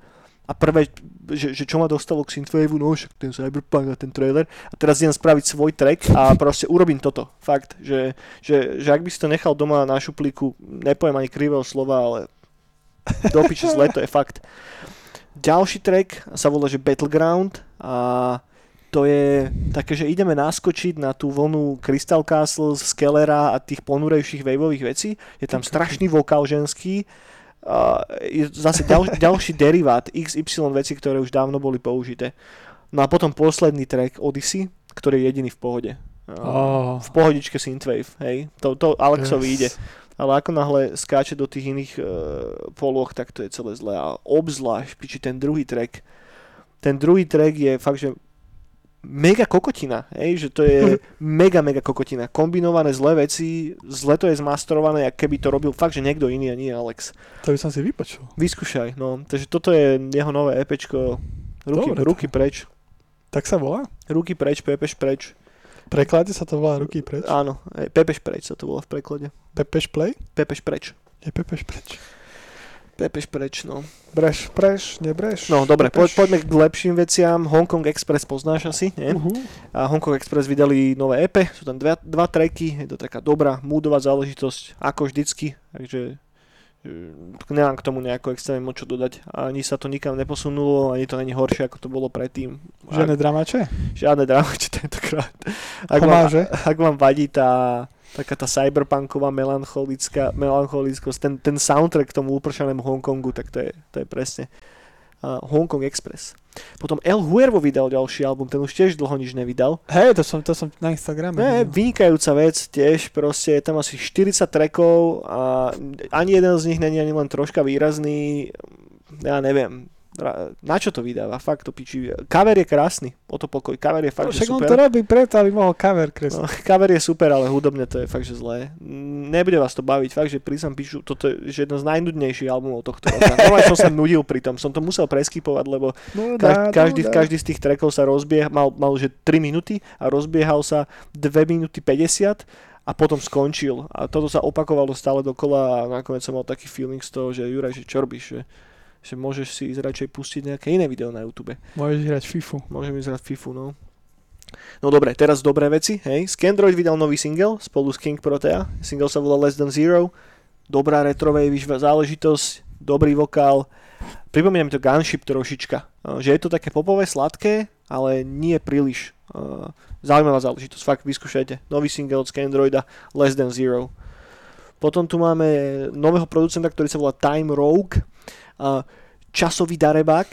a prvé, že, že čo ma dostalo k Synthwave, no však ten Cyberpunk a ten trailer a teraz idem spraviť svoj track a proste urobím toto. Fakt, že, že, že ak by si to nechal doma na šuplíku, nepoviem ani krivého slova, ale do piče zle, to je fakt. Ďalší track sa volá, že Battleground a to je také, že ideme naskočiť na tú vlnu Crystal Castle, Skellera a tých ponurejších waveových vecí. Je tam strašný vokál ženský, uh, je zase ďal, ďalší derivát XY veci, ktoré už dávno boli použité. No a potom posledný track Odyssey, ktorý je jediný v pohode. Uh, Oh. V pohodičke Synthwave, hej. To, to Alexovi Yes. ide. Ale ako náhle skáče do tých iných uh, poloh, tak to je celé zlé. A obzvlášť, piči, ten druhý track. Ten druhý track je fakt, že mega kokotina, hej, že to je mega, mega kokotina. Kombinované zlé veci, zle to je zmasterované, ako keby to robil fakt, že niekto iný a nie Alex. To by som si vypočul. Vyskúšaj, no. Takže toto je jeho nové EPčko. Ruky, Dobre, ruky preč. Tak sa volá? Ruky preč, Pepeš preč. Preklade sa to volá ruky preč. Áno, e, Pepeš preč sa to volá v preklade. Pepeš play? Pepeš preč. Je Pepeš preč. Pepeš preč, no. Breš, preš, nebreš. No dobre, po, Pepeš. poďme k lepším veciam. Hong Kong Express poznáš asi, nie? Uhu. A Hong Kong Express vydali nové EP, sú tam dva, dva tracky, je to taká dobrá, moodová záležitosť, ako vždycky, takže nemám k tomu nejako extrémne moc čo dodať. Ani sa to nikam neposunulo, ani to není horšie, ako to bolo predtým. Žiadne dramače? Žiadne dramače tentokrát. Ak vám, ak vám vadí tá taká tá cyberpunková melancholická, melancholickosť, ten, ten soundtrack k tomu upršanému Hongkongu, tak to je, to je presne Hong Kong Express. Potom El Huervo vydal ďalší album, ten už tiež dlho nič nevydal. Hej, to som, to som na Instagrame. Ne, vynikajúca vec tiež, proste je tam asi 40 trackov a ani jeden z nich není ani len troška výrazný, ja neviem, na čo to vydáva, fakt to piči. Cover je krásny, o to pokoj, cover je fakt, No, že Však on super. to robí preto, aby mohol cover kresliť. No, cover je super, ale hudobne to je fakt, že zlé. Nebude vás to baviť, fakt, že prísam píšu, toto je že jedno z najnudnejších albumov tohto roka. Normálne som sa nudil pri tom, som to musel preskipovať, lebo No, dá, každý, no, dá. každý z tých trackov sa rozbiehal, mal, mal že 3 minúty a rozbiehal sa 2 minúty 50 a potom skončil. A toto sa opakovalo stále dokola a nakoniec som mal taký feeling z toho, že Juraj, že čo robíš, že, že môžeš si ísť radšej pustiť nejaké iné video na YouTube. Môžeš hrať FIFU. Môžem ísť hrať FIFU, no. No dobre, teraz dobré veci, hej. Skandroid vydal nový single spolu s King Protea. Single sa volá Less Than Zero. Dobrá retrovej záležitosť, dobrý vokál. Pripomína mi to Gunship trošička. Uh, Že je to také popové, sladké, ale nie príliš. Uh, Zaujímavá záležitosť, fakt vyskúšajte. Nový single od Skandroida Less Than Zero. Potom tu máme nového producenta, ktorý sa volá Time Rogue. Uh, časový darebák.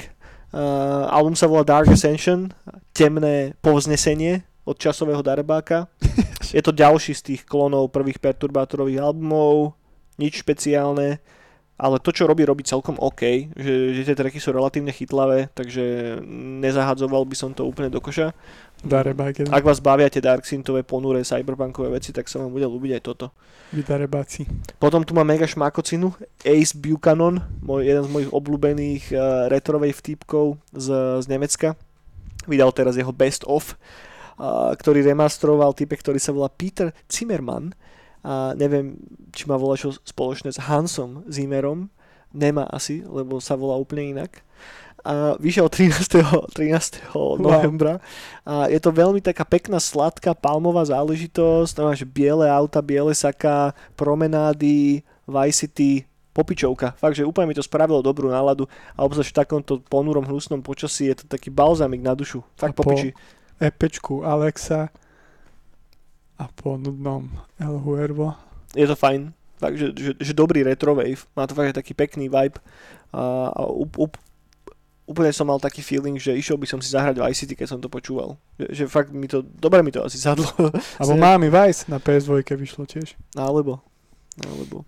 Uh, album sa volá Dark Ascension, temné povznesenie od časového darebáka. Je to ďalší z tých klonov prvých perturbátorových albumov, nič špeciálne, ale to, čo robí, robí celkom OK, že, že tie tracky sú relatívne chytlavé, takže nezahadzoval by som to úplne do koša. Darebák jeden. Ak vás bavia tie Dark Synthové, ponuré, cyberpunkové veci, tak sa vám bude ľúbiť aj toto. Vy darebáci. Potom tu má mega šmakocinu, Ace Buchanan, môj, jeden z mojich obľúbených uh, retrovej vtipkov z, z Nemecka. Vydal teraz jeho Best Of, uh, ktorý remasteroval type, ktorý sa volá Peter Zimmermann. A neviem, či má volá čo spoločné s Hansom Zimmerom. Nemá asi, lebo sa volá úplne inak. A vyšiel 13. 13. novembra. A je to veľmi taká pekná, sladká, palmová záležitosť. No, máš biele auta, biele saka, promenády, Vice City, popičovka. Fakt, že úplne mi to spravilo dobrú náladu a obzvlášť v takomto ponurom, hnusnom počasí je to taký balzamik na dušu. Fakt A po- popiči. Epečku Alexa a po nudnom El Huervo. Je to fajn. Fakt, že, že, dobrý retro wave. Má to fakt taký pekný vibe. A, a up, up, úplne som mal taký feeling, že išiel by som si zahrať Vice City, keď som to počúval. Že, že fakt mi to, dobre mi to asi sadlo. Alebo Mami Vice na PS2 vyšlo tiež. Alebo. Alebo.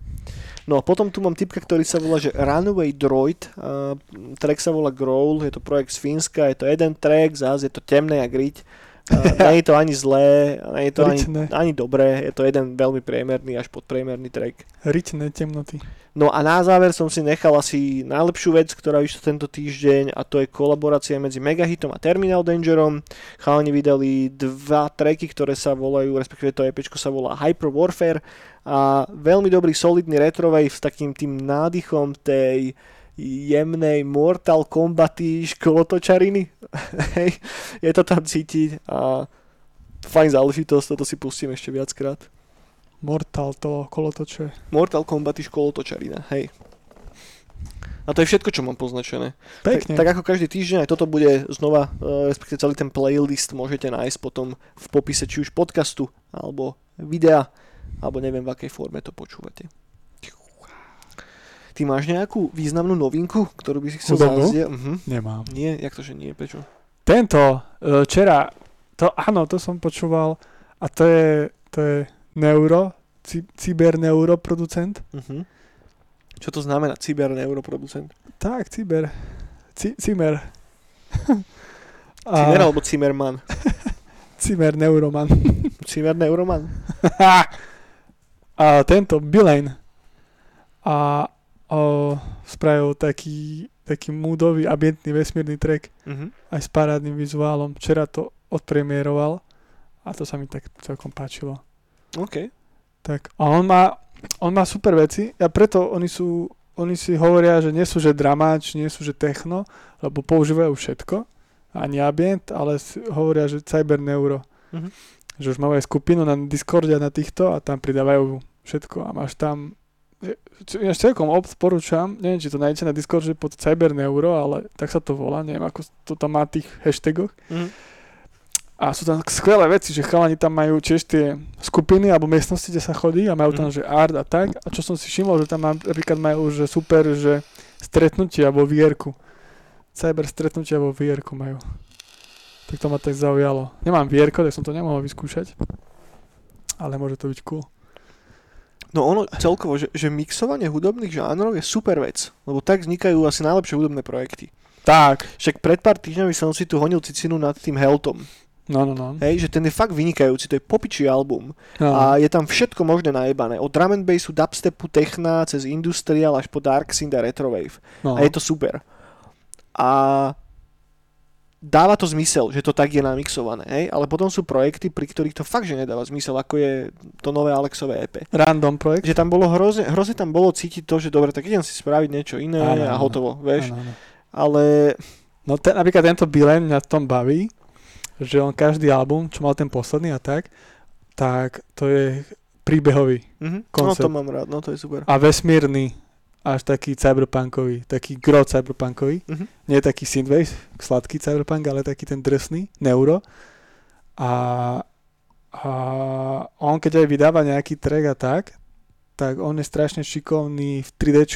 No a potom tu mám typka, ktorý sa volá, že Runaway Droid. Uh, track sa volá Growl, je to projekt z Fínska, je to jeden track, zás je to temné a griť. Nie je to ani zlé, nie je to ani, Rytné. ani dobré, je to jeden veľmi priemerný až podpriemerný track. Rytné temnoty. No a na záver som si nechal asi najlepšiu vec, ktorá vyšla tento týždeň a to je kolaborácia medzi Megahitom a Terminal Dangerom. Chalani vydali dva tracky, ktoré sa volajú, respektíve to EPčko sa volá Hyper Warfare a veľmi dobrý solidný retrovej s takým tým nádychom tej jemnej Mortal Kombaty školotočariny. Hej, je to tam cítiť a fajn záležitosť, toto si pustím ešte viackrát. Mortal to kolotoče. Mortal Kombaty školotočarina, hej. A to je všetko, čo mám poznačené. Pekne. Tak, tak ako každý týždeň, aj toto bude znova, uh, respektíve celý ten playlist môžete nájsť potom v popise či už podcastu, alebo videa, alebo neviem v akej forme to počúvate. Ty máš nejakú významnú novinku, ktorú by si chcel zazdieľať? Uh-huh. Nemám. Nie, jak to, že nie, prečo? Tento, e, včera, to áno, to som počúval a to je, to je neuro, ci, cyberneuro producent. Uh-huh. Čo to znamená cyberneuroproducent? Tak, cyber. Ci, cimer. Cimer alebo Cimerman? Cimer neuroman. Cyberneuroman? a tento Bilane a o, spravil taký, taký moodový ambientný vesmírny track Uh-huh. aj s parádnym vizuálom. Včera to odpremieroval a to sa mi tak celkom páčilo. OK. Tak, a on má, on má super veci a preto oni sú, oni si hovoria, že nie sú že dramáč, nie sú že techno, lebo používajú všetko, ani ambient, ale hovoria, že cyberneuro. Mhm. Že už majú aj skupinu na Discorde a na týchto a tam pridávajú všetko a máš tam ináč celkom odporúčam, neviem, či to nájdete na Discorde pod Cyberneuro, ale tak sa to volá, neviem, ako to tam má tých hashtagoch. Uh-huh. A sú tam skvelé veci, že chalani tam majú tiež tie skupiny alebo miestnosti, kde sa chodí a majú tam, Mhm. že art a tak. A čo som si všimol, že tam mám- napríklad majú, že super, že stretnutia vo vierku. Cyber stretnutia vo vierku majú. Tak to ma tak zaujalo. Nemám vierko, tak som to nemohol vyskúšať. Ale môže to byť cool. No ono celkovo, že, že mixovanie hudobných žánrov je super vec, lebo tak vznikajú asi najlepšie hudobné projekty. Tak. Však pred pár týždňami som si tu honil cicinu nad tým Heltom. No, no, no. Hej, že ten je fakt vynikajúci, to je popičí album. no. A je tam všetko možné najebané. Od drum and bassu, dubstepu, techna, cez industrial až po dark synth a retrowave. no. A je to super. A dáva to zmysel, že to tak je namixované, hej? ale potom sú projekty, pri ktorých to fakt, že nedáva zmysel, ako je to nové Alexové EP. Random projekt. Že tam bolo hrozne, hrozne tam bolo cítiť to, že dobre, tak idem si spraviť niečo iné Áno, a áno. hotovo, vieš. Áno, áno. Ale No ten, napríklad tento Bilen mňa v tom baví, že on každý album, čo mal ten posledný a tak, tak to je príbehový mhm, no Koncept. to mám rád, no to je super. a vesmírny, až taký cyberpunkový, taký gro cyberpunkový. Mhm. Nie taký synthwave, sladký cyberpunk, ale taký ten drsný, neuro. A, a on keď aj vydáva nejaký track a tak, tak on je strašne šikovný v 3D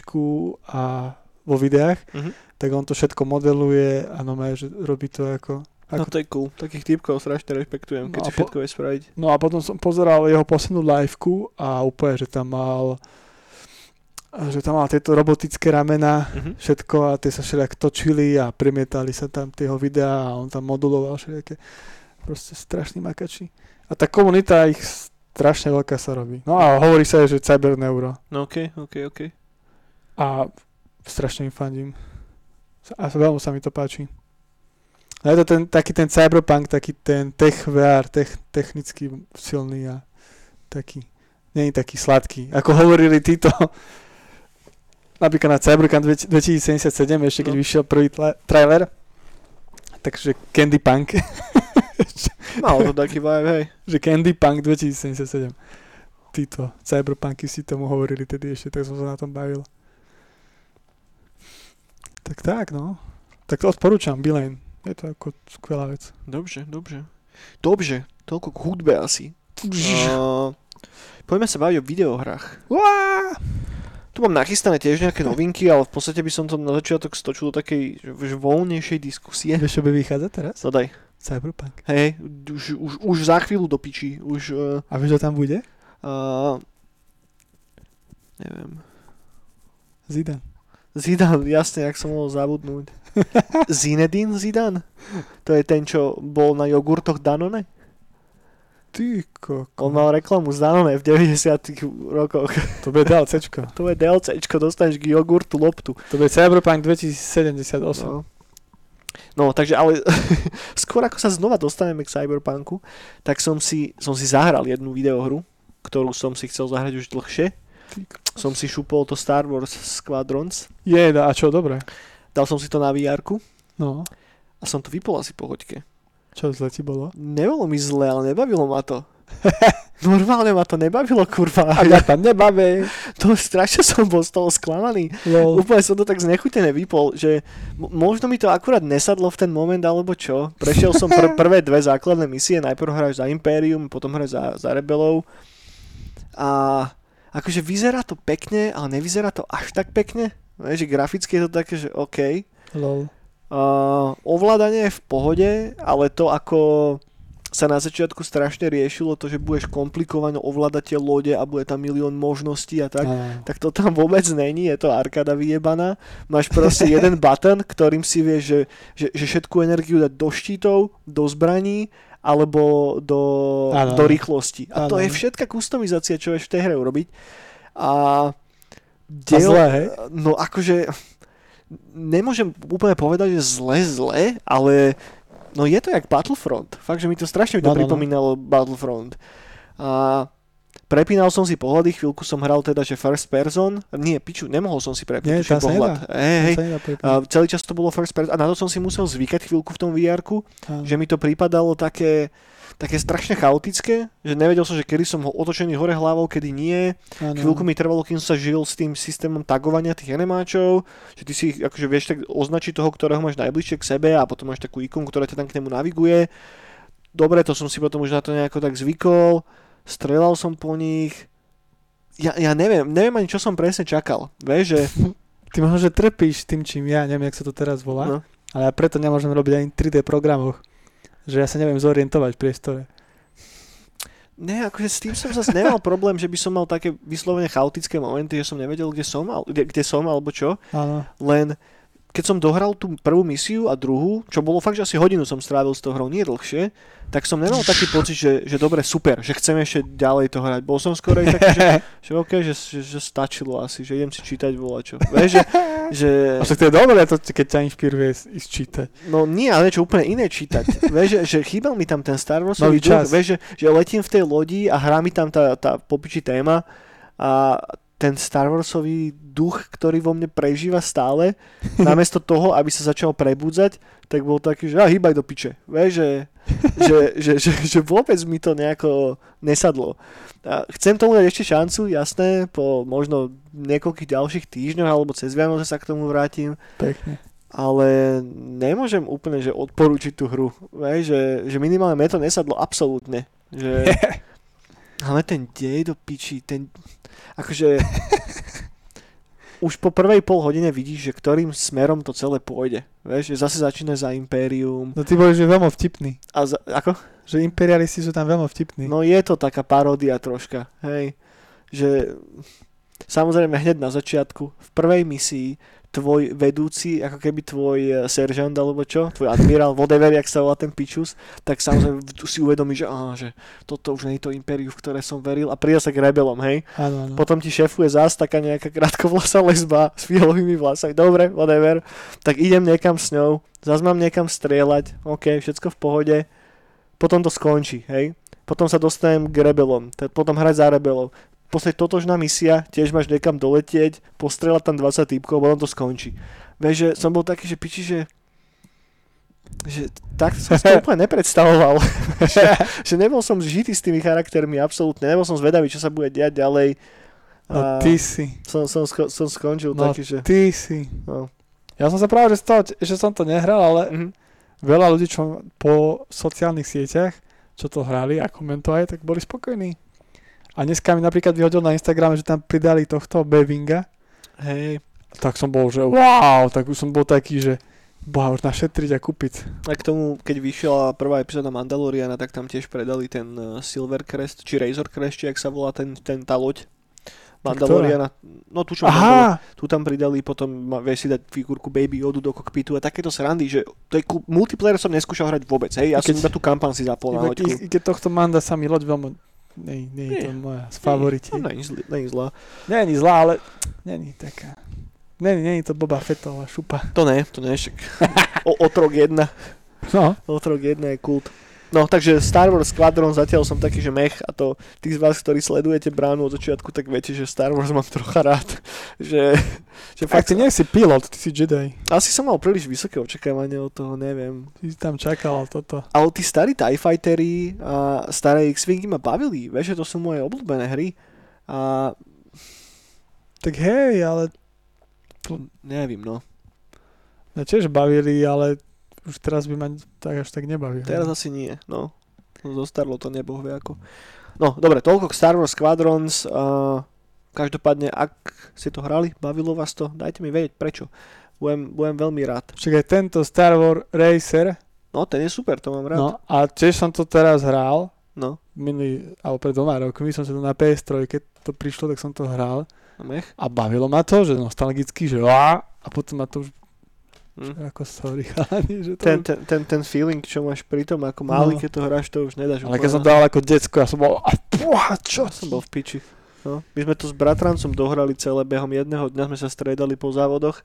a vo videách, Mhm. tak on to všetko modeluje a no že robí to ako... No ako to je cool, takých typkov strašne rešpektujem, keď No si po- všetko vie spraviť. No a potom som pozeral jeho poslednú liveku a úplne, že tam mal že tam mal tieto robotické ramena, Mhm. všetko a tie sa všelijak točili a premietali sa tam tie jeho videá a on tam moduloval všelijaké proste strašní makači. A tá komunita ich strašne veľká sa robí. No a hovorí sa, že cyberneuro. No okej, okej, okej. A strašne im fandím. A veľmi sa mi to páči. A je to ten, taký ten cyberpunk, taký ten tech VR, tech, technicky silný a taký, je taký sladký. Ako hovorili títo, napríklad na Cyberpunk 2077, ešte keď No. vyšiel prvý tla- trailer, takže Candy Punk, Malo to taký vibe, hej. že Candy Punk 2077. Títo cyberpunky si tomu hovorili tedy ešte, tak som sa na tom bavil. Tak tak, no. Tak to odporúčam, Bilane. Je to ako skvelá vec. Dobře, dobře. Dobře, toľko k hudbe asi. Uh, poďme sa baviť o videohrách. Uá! Tu mám nachystané tiež nejaké novinky, ale v podstate by som to na začiatok stočil do takej že, voľnejšej diskusie. Vieš, čo by vychádza teraz? Zadaj. Cyberpunk. Hej, už, už, už za chvíľu do piči. Už, uh, A vieš, čo tam bude? uh, neviem. Zidane. Zidane, jasne, jak som mohol zabudnúť. Zinedine Zidane? To je ten, čo bol na jogurtoch Danone? Ty koko. On mal reklamu z Danone v 90 rokoch. To bude DLCčko. To je DLCčko, dostaneš k jogurtu loptu. To bude Cyberpunk 2078. No. no, takže ale skôr ako sa znova dostaneme k Cyberpunku, tak som si, som si zahral jednu videohru, ktorú som si chcel zahrať už dlhšie. Som si šupol to Star Wars Squadrons. Jeda, a čo, dobre. Dal som si to na vr No, a som to vypol asi po hoďke. Čo zle ti bolo? Nebolo mi zle, ale nebavilo ma to. Normálne ma to nebavilo, kurva. ja tam nebaví. To strašne som bol z toho sklamaný. Lol. Úplne som to tak znechutené vypol, že m- možno mi to akurát nesadlo v ten moment, alebo čo. Prešiel som pr- prvé dve základné misie, najprv hráš za Imperium, potom hráš za, za Rebelov. A akože vyzerá to pekne, ale nevyzerá to až tak pekne. Vieš, že graficky je to také, že OK. Lol. Uh, ovládanie je v pohode, ale to ako sa na začiatku strašne riešilo, to, že budeš komplikovane ovládať tie lode a bude tam milión možností a tak, Áno. tak to tam vôbec není, je to arkáda vyjebaná. Máš proste jeden button, ktorým si vieš, že, že, že všetku energiu dať do štítov, do zbraní alebo do, Áno. do rýchlosti. A to Áno. je všetká kustomizácia, čo vieš v tej hre urobiť. A, A zlé, hej? No akože nemôžem úplne povedať, že zle, zle, ale no je to jak Battlefront. Fakt, že mi to strašne No, to no, no. pripomínalo Battlefront. A prepínal som si pohľady, chvíľku som hral teda, že first person. Nie, piču, nemohol som si Nie, tam sa pohľad. Hej. A celý čas to bolo first person a na to som si musel zvykať chvíľku v tom vr že mi to pripadalo také, také strašne chaotické, že nevedel som, že kedy som ho otočený hore hlavou, kedy nie. Áno. Chvíľku mi trvalo, kým som sa žil s tým systémom tagovania tých animáčov, že ty si ich akože vieš tak označiť toho, ktorého máš najbližšie k sebe a potom máš takú ikonku, ktorá ťa tam k nemu naviguje. Dobre, to som si potom už na to nejako tak zvykol, strelal som po nich. Ja, ja neviem, neviem ani čo som presne čakal. Vieš, že... Ty možno, že trpíš tým, čím ja, neviem, jak sa to teraz volá, No, ale ja preto nemôžem robiť ani 3D programoch. Že ja sa neviem zorientovať v priestore. ne, akože s tým som zase nemal problém, že by som mal také vyslovene chaotické momenty, že som nevedel, kde som, kde, kde som alebo čo. Áno. Len keď som dohral tú prvú misiu a druhú, čo bolo fakt, že asi hodinu som strávil s tou hrou, nie dlhšie, tak som nemal taký pocit, že, že dobre, super, že chcem ešte ďalej to hrať. Bol som skorej taký, že, že OK, že, že, že stačilo asi, že idem si čítať volačo. Vieš, že, že A však to je dobré, to, keď ťa inšpiruje ísť čítať. no nie, ale niečo úplne iné čítať. Vieš, že, že chýbal mi tam ten Star Nový duch, vieš, že, že letím v tej lodi a hrá mi tam tá, tá popiči téma a ten Star Warsový duch, ktorý vo mne prežíva stále, namiesto toho, aby sa začal prebudzať, tak bol taký, že a hýbaj do piče. Vieš, že, že, že, že, že vôbec mi to nejako nesadlo. A chcem tomu dať ešte šancu, jasné, po možno niekoľkých ďalších týždňoch alebo cez Vianoce sa k tomu vrátim, Pekne. ale nemôžem úplne že odporúčiť tú hru. Vieš, že, že minimálne mne to nesadlo absolútne. Že, ale ten dej do piči, ten... Akože... už po prvej pol hodine vidíš, že ktorým smerom to celé pôjde. Vieš, že zase začína za Imperium. No ty boli, že veľmi vtipný. A za, ako? Že imperialisti sú tam veľmi vtipní. No je to taká paródia troška, hej. Že samozrejme hneď na začiatku, v prvej misii, tvoj vedúci, ako keby tvoj eh, seržant alebo čo, tvoj admirál, whatever, jak sa volá ten pičus, tak samozrejme si uvedomí, že, á, že toto už nie je to impériu, v ktoré som veril a príde sa k rebelom, hej. Áno, áno. Potom ti šefuje zás taká nejaká krátkovlasá lesba s fialovými vlasami. Dobre, whatever. Tak idem niekam s ňou, zás mám niekam strieľať, ok, všetko v pohode. Potom to skončí, hej. Potom sa dostanem k rebelom, potom hrať za rebelov. Posledne totožná misia, tiež máš niekam doletieť, postrieľať tam 20 týpkov, potom to skončí. Vieš, že som bol taký, že piči, že že tak som si to úplne nepredstavoval. že, že nebol som žitý s tými charaktermi, absolútne. Nebol som zvedavý, čo sa bude diať ďalej. No ty si. som, som, sko- som skončil No taký, že... ty si. No. Ja som sa práve, že, toho, že som to nehral, ale Mhm. veľa ľudí, čo po sociálnych sieťach, čo to hrali a komentovali, tak boli spokojní. A dneska mi napríklad vyhodil na Instagrame, že tam pridali tohto Bevinga. Hej. Tak som bol, že wow, tak už som bol taký, že boha, už našetriť a kúpiť. A k tomu, keď vyšla prvá epizóda Mandaloriana, tak tam tiež predali ten uh, Silver Crest, či Razor Crest, či jak sa volá ten, ten tá loď. Mandaloriana. No tu čo Mandalor- Aha, tu tam pridali, potom vieš si dať figurku Baby Yodu do kokpitu a takéto srandy, že to je, multiplayer som neskúšal hrať vôbec, hej, ja I keď- som iba tú kampan si zapol na loďku. i, i keď tohto Manda sa mi loď veľmi... Nie, nie je to Nie. moja z favoriti. No, není, zl- zlá. Není zlá, ale není taká. Není, není to Boba Fettová šupa. To ne, to ne, však. o, otrok 1. No. Otrok 1 je kult. No, takže Star Wars Squadron zatiaľ som taký, že mech a to tí z vás, ktorí sledujete bránu od začiatku, tak viete, že Star Wars mám trocha rád. že, že Fakt, ty nie si pilot, ty si Jedi. Asi som mal príliš vysoké očakávanie od toho, neviem. Ty si tam čakal toto. Ale tí starí TIE Fightery a staré X-Wingy ma bavili, vieš, že to sú moje obľúbené hry. A Tak hej, ale neviem, no. mňa tiež bavili, ale už teraz by ma tak až tak nebavili. Teraz asi nie, no. Zostarlo to neboh vie ako. No, dobre, toľko k Star Wars Squadrons. Uh, každopádne, ak ste to hrali, bavilo vás to, dajte mi vedieť prečo. Budem, budem veľmi rád. Však aj tento Star Wars Racer, No, ten je super, to mám rád. no a tiež som to teraz hral, No, minulý, alebo pred dvoma rokmi som sa to na PS3, keď to prišlo, tak som to hral no mech. a bavilo ma to, že nostalgicky, že á, a potom ma to už Hm. ako sorry, chalani, že to Ten, ten, ten, ten feeling, čo máš pri tom ako malý, No. keď to hráš, to už nedáš. Ale úplne keď som dal ako decko, ja som bol, a púha, čo? Ja som bol v piči. No. My sme to s bratrancom dohrali celé behom jedného dňa, sme sa striedali po závodoch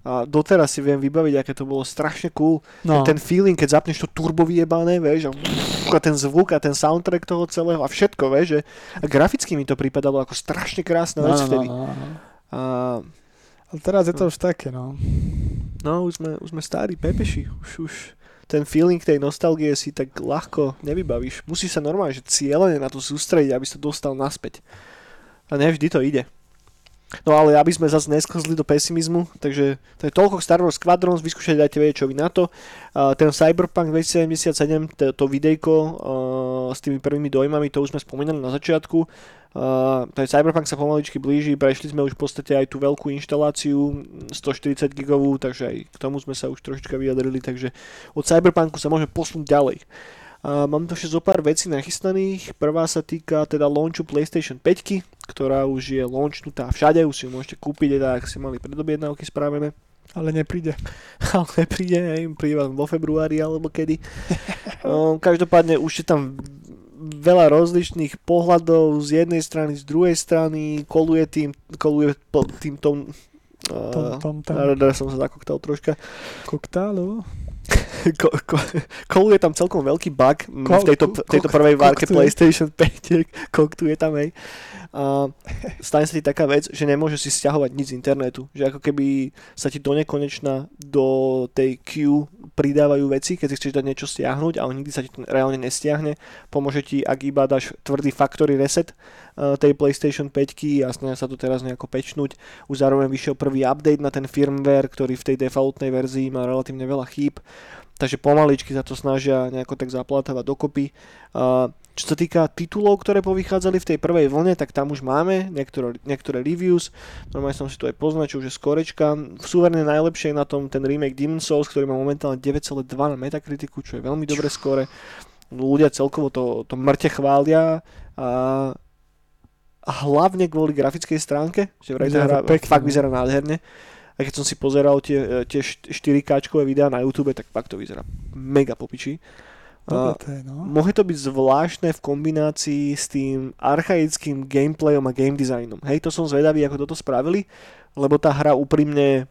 a doteraz si viem vybaviť, aké to bolo strašne cool. No, Ten feeling, keď zapneš to turbo vyjebané, vieš, a, a ten zvuk a ten soundtrack toho celého a všetko, vieš, že a graficky mi to pripadalo ako strašne krásna no, vec no, vtedy. no, no, no. A Ale teraz je to už také, no. No, už sme, už sme starí pepeši, už, už ten feeling tej nostalgie si tak ľahko nevybavíš. Musíš sa normálne, že cieľene na to sústrediť, aby sa dostal naspäť. A nevždy to ide. No ale aby sme zase nesklzli do pesimizmu, takže to je toľko Star Wars Squadrons, vyskúšajte, dajte vedieť, čo vy na to. Uh, ten Cyberpunk 2077, to, to videjko uh, s tými prvými dojmami, to už sme spomínali na začiatku. Uh, ten Cyberpunk sa pomaličky blíži, prešli sme už v podstate aj tú veľkú inštaláciu 140 gigovú, takže aj k tomu sme sa už trošička vyjadrili, takže od Cyberpunku sa môžeme posunúť ďalej. Uh, mám tu ešte zo pár vecí nachystaných. Prvá sa týka teda launchu PlayStation 5, ktorá už je launchnutá všade, už si ju môžete kúpiť, teda ak ste mali predobjednávky spravené. Ale nepríde. Ale nepríde, hej, príde vám vo februári alebo kedy. um, každopádne už je tam veľa rozličných pohľadov z jednej strany, z druhej strany, koluje tým, koluje tým tom, Tom, uh, tom, tam, Radar som sa zakoktal troška. koktálu. ko, ko, koluje tam celkom veľký bug mm, Ko- v tejto, tejto prvej várke. PlayStation 5, koktuje tam, hej. A stane sa ti taká vec, že nemôžeš si stiahovať nič z internetu. Že ako keby sa ti do nekonečna do tej queue pridávajú veci, keď si chceš dať niečo stiahnuť, ale nikdy sa ti to reálne nestiahne. Pomôže ti, ak iba dáš tvrdý factory reset tej PlayStation 5 a snažia sa to teraz nejako pečnúť. Už zároveň vyšiel prvý update na ten firmware, ktorý v tej defaultnej verzii má relatívne veľa chýb. Takže pomaličky sa to snažia nejako tak zaplatávať dokopy. Uh, čo sa týka titulov, ktoré povychádzali v tej prvej vlne, tak tam už máme niektoré, niektoré reviews. Normálne som si to aj poznačil, že skorečka. Súverne najlepšie je na tom ten remake Demon Souls, ktorý má momentálne 9,2 na Metakritiku, čo je veľmi dobré skore. Ľudia celkovo to, to mŕte chvália a hlavne kvôli grafickej stránke, že vraj Vyzerá hra to pekne, fakt no. vyzerá nádherne. A keď som si pozeral tie, tie 4K videá na YouTube, tak fakt to vyzerá mega popiči. Dobre to no. Mohli to byť zvláštne v kombinácii s tým archaickým gameplayom a game designom. Hej, to som zvedavý, ako toto spravili, lebo tá hra úprimne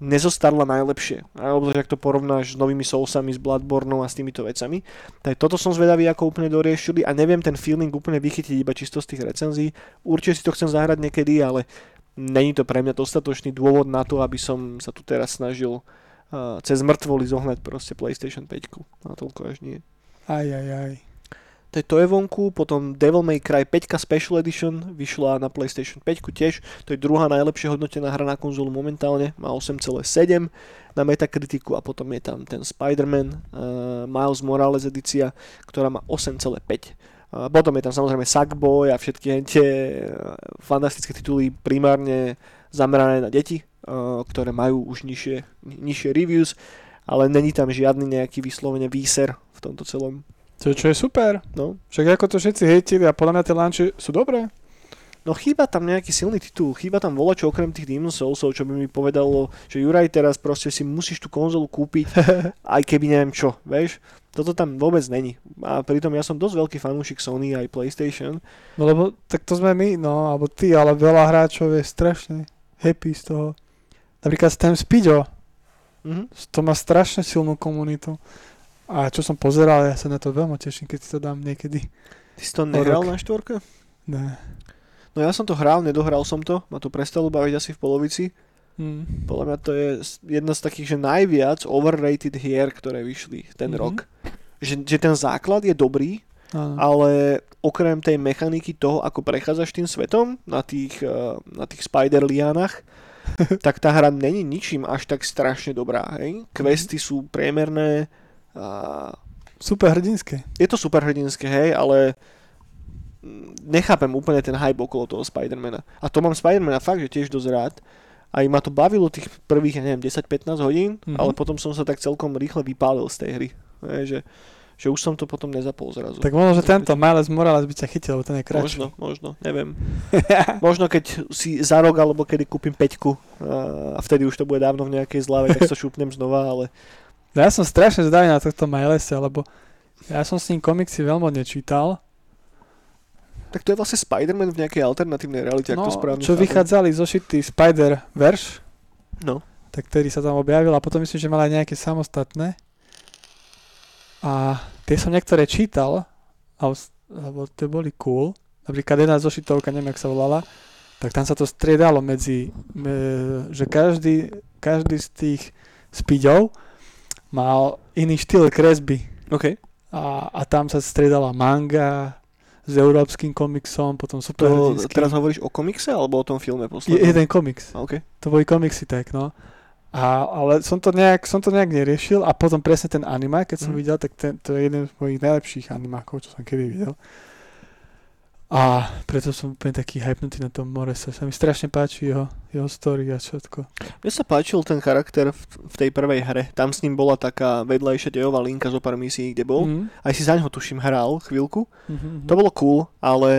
nezostarla najlepšie. Alebo ak to porovnáš s novými Soulsami, s Bloodborneom a s týmito vecami. Tak toto som zvedavý, ako úplne doriešili a neviem ten feeling úplne vychytiť iba čisto z tých recenzií. Určite si to chcem zahrať niekedy, ale není to pre mňa dostatočný dôvod na to, aby som sa tu teraz snažil uh, cez mŕtvoly zohnať proste PlayStation 5. Na toľko až nie. Aj, aj, aj. To je, to je vonku, potom Devil May Cry 5 Special Edition vyšla na PlayStation 5 tiež, to je druhá najlepšie hodnotená hra na konzolu momentálne, má 8,7 na Metakritiku a potom je tam ten Spider-Man uh, Miles Morales edícia, ktorá má 8,5. A potom je tam samozrejme Sackboy a všetky tie uh, fantastické tituly primárne zamerané na deti, ktoré majú už nižšie, nižšie reviews, ale není tam žiadny nejaký vyslovene výser v tomto celom. To, čo je super. No, Však ako to všetci hejtili a podľa mňa tie launche sú dobré. No chýba tam nejaký silný titul, chýba tam volačo okrem tých Demon Soulsov, čo by mi povedalo, že Juraj teraz proste si musíš tú konzolu kúpiť, aj keby neviem čo, vieš. Toto tam vôbec není. A pritom ja som dosť veľký fanúšik Sony aj PlayStation. No lebo tak to sme my, no, alebo ty, ale veľa hráčov je strašne happy z toho. Napríklad Stem Speedo, Mhm. to má strašne silnú komunitu. A čo som pozeral, ja sa na to veľmi teším, keď si to dám niekedy. Ty si to nehral na štvorke? Ne. No ja som to hral, nedohral som to, ma to prestalo baviť asi v polovici. Mm. Podľa mňa to je jedna z takých, že najviac overrated hier, ktoré vyšli ten Mhm. rok. Že, že ten základ je dobrý, Áno. ale okrem tej mechaniky toho, ako prechádzaš tým svetom na tých, eh, na tých spider lianach, tak tá hra není ničím až tak strašne dobrá. Hej? Questy sú priemerné, a Super hrdinské. je to super hrdinské, hej, ale nechápem úplne ten hype okolo toho Spidermana. A to mám Spidermana fakt, že tiež dosť rád. Aj ma to bavilo tých prvých, ja neviem, 10-15 hodín, Mhm. ale potom som sa tak celkom rýchle vypálil z tej hry. Hej, že, že už som to potom nezapol zrazu. Tak možno, že tento Miles Morales by ťa chytil, lebo ten je kratší. Možno, možno, neviem. Možno keď si za rok alebo kedy kúpim peťku a vtedy už to bude dávno v nejakej zlave, tak to šupnem znova, ale No ja som strašne zdavý na tohto Milesa, lebo ja som s ním komiksy veľmi nečítal. tak to je vlastne Spider-Man v nejakej alternatívnej realite, ak No, to správne čo chápem. vychádzali zošitý Spider-Verse, No, tak ktorý sa tam objavil a potom myslím, že mal aj nejaké samostatné. A tie som niektoré čítal, a os- lebo tie boli cool. Napríklad jedna zošitovka, neviem, jak sa volala, tak tam sa to striedalo medzi, že každý, každý z tých speedov mal iný štýl kresby. OK. A, a tam sa striedala manga s európskym komiksom, potom To, superhrdinským. teraz hovoríš o komikse alebo o tom filme Je, poslednom? jeden komiks. OK. To boli komiksy tak, no. A, ale som to, nejak, som to nejak neriešil a potom presne ten anime, keď som Mhm. videl, tak ten, to je jeden z mojich najlepších animákov, čo som kedy videl. A preto som úplne taký hypnutý na tom Morese. Sa mi strašne páči jeho, jeho story a všetko. Mne sa páčil ten charakter v, v tej prvej hre. Tam s ním bola taká vedľajšia dejová linka zo pár misií, kde bol. Mm. Aj si za ňo tuším hral chvíľku. Mm-hmm. To bolo cool, ale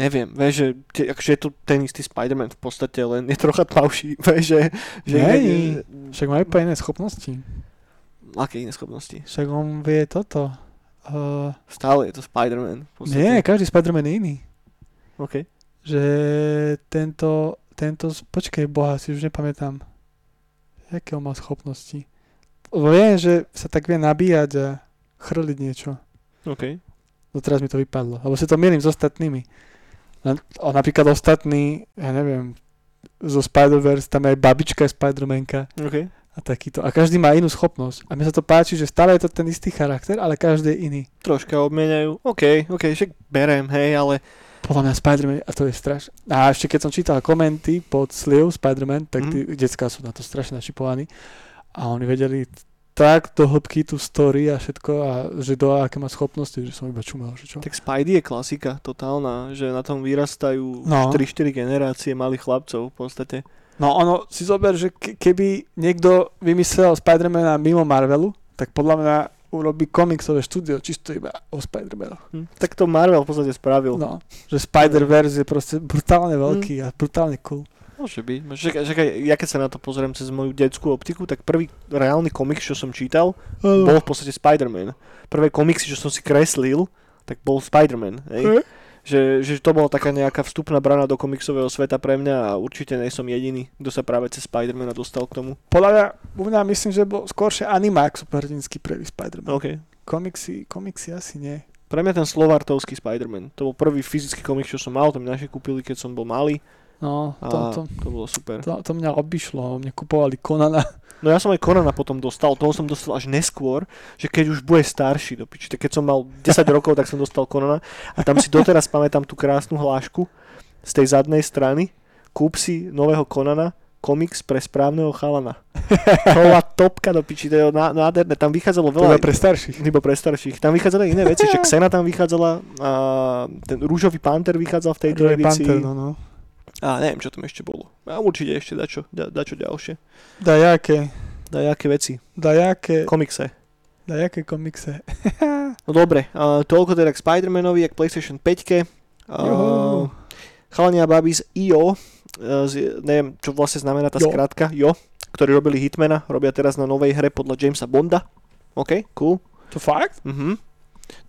neviem, vieš, že, te- akože je to ten istý Spider-Man v podstate, len je trocha tmavší, vieš, že, že Nej. Však má iné schopnosti. aké iné schopnosti? Však on vie toto. Uh, Stále je to Spider-Man. nie, každý Spider-Man je iný. OK. Že tento, tento, počkej boha, si už nepamätám. Jaké on má schopnosti? Viem, že sa tak vie nabíjať a chrliť niečo. OK. No teraz mi to vypadlo. Lebo si to mierim s ostatnými. A napríklad ostatní, ja neviem, zo Spider-Verse, tam je aj babička Spider-Manka OK. A takýto. A každý má inú schopnosť. A mne sa to páči, že stále je to ten istý charakter, ale každý je iný. Troška obmieniajú. OK, OK, však berem, hej, ale Podľa mňa Spider-Man, a to je strašné. A ešte keď som čítal komenty pod Sliv Spider-Man, tak tí Mhm. decka sú na to strašne načipovaní. A oni vedeli tak do hĺbky tú story a všetko a že do aké má schopnosti, že som iba čumel, že čo. tak Spidey je klasika totálna, že na tom vyrastajú No. 3-4 generácie malých chlapcov v podstate. No ono, si zober, že ke- keby niekto vymyslel Spider-Mana mimo Marvelu, tak podľa mňa urobí komiksové štúdio čisto iba o Spider-Manoch. Hm. Tak to Marvel v podstate spravil. No, že Spider-Verse je proste brutálne veľký a brutálne cool. Môže byť. Čakaj, čakaj, ja keď sa na to pozriem cez moju detskú optiku, tak prvý reálny komiks, čo som čítal, bol v podstate Spider-Man. Prvé komiksy, čo som si kreslil, tak bol Spider-Man. Hej? Hej. Že, že to bola taká nejaká vstupná brana do komiksového sveta pre mňa a určite nie som jediný, kto sa práve cez Spider-mana dostal k tomu. Podľa mňa, u mňa myslím, že bol skôršie animák superhrdinský prvý Spider-Man. OK. Komiksy, komiksy asi nie. Pre mňa ten slovartovský Spider-Man. To bol prvý fyzický komiks, čo som mal, to mi naši kúpili, keď som bol malý No, to, to, to bolo super. to, to mňa obišlo, mne kupovali Konana. No ja som aj Konana potom dostal, toho som dostal až neskôr, že keď už bude starší do piči. Tak keď som mal 10 rokov, tak som dostal Konana a tam si doteraz pamätám tú krásnu hlášku z tej zadnej strany. Kúp si nového Konana, komiks pre správneho chalana. To bola topka do piči, to je ná- nádherné. Tam vychádzalo To veľa... je pre starších. Iba pre starších. Tam vychádzali iné veci, že Xena tam vychádzala, a ten rúžový panter vychádzal v tejto To je edícii. Panther, no, no. A neviem, čo tam ešte bolo. A určite ešte dačo, da, dačo ďalšie. Dajaké, Dajaké veci. dajaké, Komikse. dajaké komikse. No dobre, uh, toľko teda k Spider-Manovi, k PlayStation 5. Juhu. Uh, chalani a babi z IO, uh, z, neviem, čo vlastne znamená tá Jo. skratka, Jo, ktorí robili Hitmana, robia teraz na novej hre podľa Jamesa Bonda. OK, cool. To fakt? Mhm.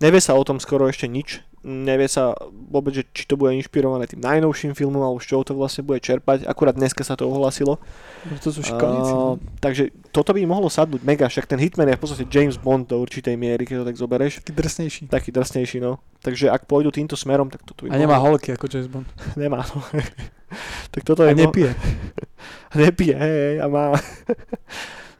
Nevie sa o tom skoro ešte nič. Nevie sa vôbec, že či to bude inšpirované tým najnovším filmom, alebo z čoho to vlastne bude čerpať. Akurát dneska sa to ohlasilo. To sú. Uh, no. takže toto by mohlo sadnúť mega, však ten Hitman je v podstate James Bond do určitej miery, keď to tak zoberieš. Taký drsnejší. Taký drsnejší, no. Takže ak pôjdu týmto smerom, tak toto by A nemá mohlo... holky ako James Bond. Nemá, no. tak toto A je... mo- nepije. Nepije, hej, hej, a má...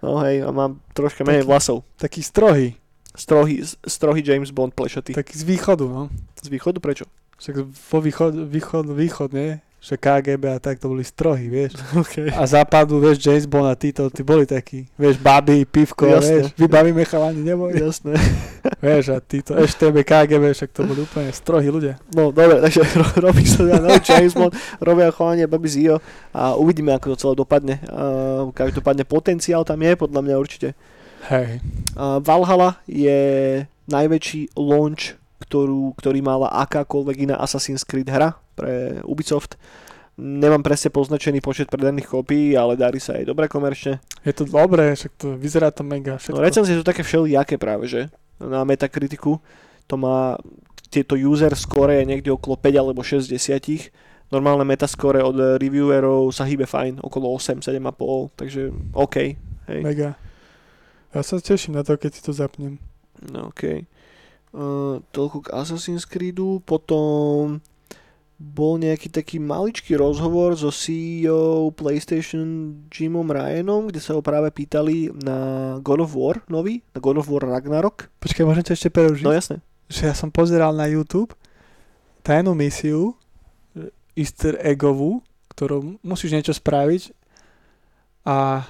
no hej, a má troška menej Taký- vlasov. Taký strohý. Strohý, strohý James Bond plešatý. Taký z východu, no. Z východu prečo? Však vo východ, východ, východ, nie? Že KGB a tak to boli strohy, vieš. Okay. A západu, vieš, James Bond a títo, tí boli takí, vieš, baby, pivko, Jasné. vieš, vybavíme chalani, neboli. Jasné. Vieš, a títo EŠTB, KGB, však to boli úplne strohí ľudia. No dobre, takže ro- robí sa teda nový James Bond, robia chovanie Baby Zio a uvidíme, ako to celé dopadne. Uh, každopádne potenciál tam je, podľa mňa určite. Hej. Uh, Valhalla je najväčší launch, ktorú, ktorý mala akákoľvek iná Assassin's Creed hra pre Ubisoft. Nemám presne poznačený počet predaných kópií, ale darí sa aj dobre komerčne. Je to dobré, však to vyzerá to mega. Všetko. No recenzie sú také všelijaké práve, že? Na Metakritiku to má, tieto user score je niekde okolo 5 alebo 6 desiatich. Normálne metascore od reviewerov sa hýbe fajn, okolo 8, 7,5, takže OK. Hej. Mega. Ja sa teším na to, keď si to zapnem. No OK. Uh, toľko k Assassin's Creedu. Potom bol nejaký taký maličký rozhovor so CEO PlayStation Jimom Ryanom, kde sa ho práve pýtali na God of War nový, na God of War Ragnarok. Počkaj, môžem ťa ešte prerušiť? No jasné. že ja som pozeral na YouTube tajnú misiu e, easter eggovú, ktorú musíš niečo spraviť a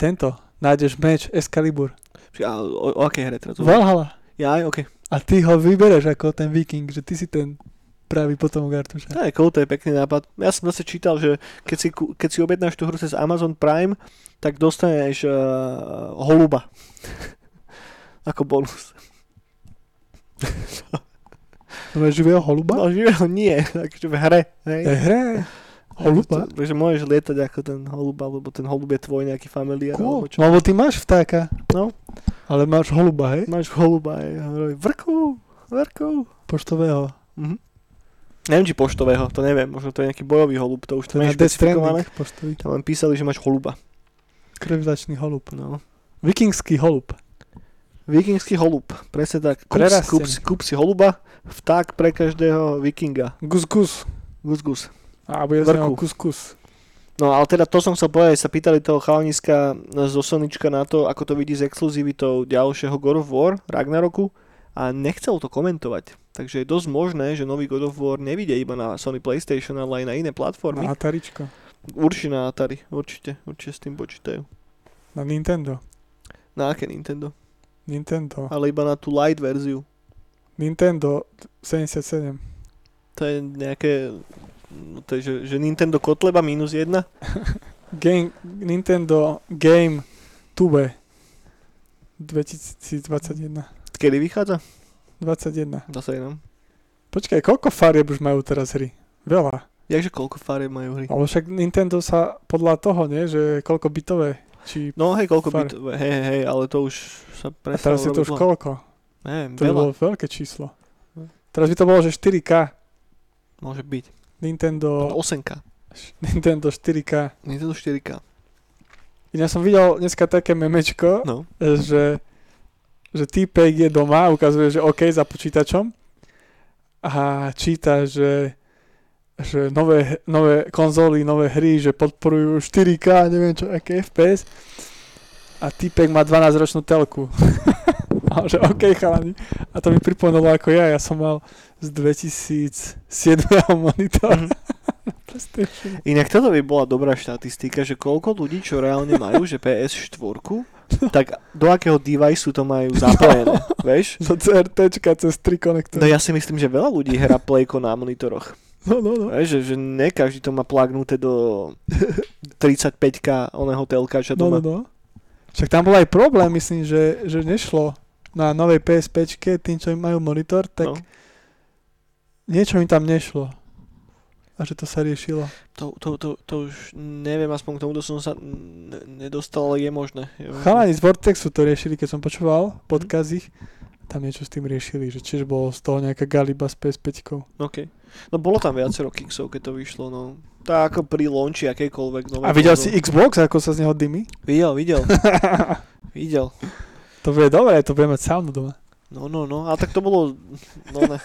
tento, nájdeš meč Excalibur. A o, o akej hre teraz? Valhalla. Ja, OK. A ty ho vybereš ako ten viking, že ty si ten pravý potom Artuša. To je cool, to je pekný nápad. Ja som zase čítal, že keď si, keď si objednáš tú hru cez Amazon Prime, tak dostaneš uh, holuba. Ako bonus. No živého holuba? No živého nie, takže v hre. Hej. Je hre. Holuba? Takže môžeš lietať ako ten holub, alebo ten holub je tvoj nejaký familiár. Cool. Alebo čo. No, lebo ty máš vtáka. No. Ale máš holuba, hej? Máš holuba hovorí, vrku, vrku. Poštového. Mhm. Neviem, či poštového, to neviem, možno to je nejaký bojový holub, to už to To nie je špecifikované. Tam len písali, že máš holuba. Krvilačný holub. No. Vikingský holub. Vikingský holub, presne tak. Kúp, si- kúp si holuba, vták pre každého vikinga. Gus gus. Gus gus. A bude z neho kus kus. No ale teda to som chcel povedať, sa pýtali toho chalaniska zo Sonička na to, ako to vidí s exkluzivitou ďalšieho God of War, Ragnaroku a nechcel to komentovať. Takže je dosť možné, že nový God of War nevidie iba na Sony PlayStation, ale aj na iné platformy. Na Ataričko. Určite na Atari, určite, určite s tým počítajú. Na Nintendo. Na aké Nintendo? Nintendo. Ale iba na tú light verziu. Nintendo 77. To je nejaké... no To je, že, že Nintendo Kotleba minus jedna? Game, Nintendo Game Tube 2021. Kedy vychádza? 21. Zase no. Počkaj, koľko farieb už majú teraz hry? Veľa. Jakže koľko farieb majú hry? Ale však Nintendo sa podľa toho, nie? Že koľko bitové. Či... No hej, koľko Far- by to... Hej, hej, ale to už sa A presne teraz je to už koľko? Neviem, To veľa. bolo veľké číslo. Teraz by to bolo, že 4K. Môže byť. Nintendo, 8K. Nintendo 4K. Nintendo 4K. Ja som videl dneska také memečko, No. že, že týpek je doma, ukazuje, že OK za počítačom a číta, že, že nové, nové konzoly, nové hry, že podporujú 4K, neviem čo, aké FPS a týpek má 12 ročnú telku. a že OK chalani. A to mi pripomenulo ako ja, ja som mal z 2007 monitor. Mhm. na PlayStation. Inak toto by bola dobrá štatistika, že koľko ľudí, čo reálne majú, že PS4, tak do akého device to majú zapojené, vieš? Do CRTčka cez 3 No konektory. ja si myslím, že veľa ľudí hrá Playko na monitoroch. No, no, no. Vieš, že, že ne každý to má plagnuté do 35k oného telkača No, no, doma. no. Však tam bol aj problém, myslím, že, že nešlo na novej PSP tým, čo majú monitor, tak No. Niečo im tam nešlo. A že to sa riešilo. To, to, to, to už neviem, aspoň k tomuto som sa n- nedostal, ale je možné. Chalani z Vortexu to riešili, keď som počúval Mhm. podkaz ich, tam niečo s tým riešili, že tiež bolo z toho nejaká galiba s PS5. OK. No bolo tam viacero kiksov, keď to vyšlo, no. Tak ako pri launchi akejkoľvek nové. A videl si Xbox, ako sa z neho dymí? Videl, videl. videl. To bude dobré, to bude mať saunu doma. No, no, no. A tak to bolo no, ne,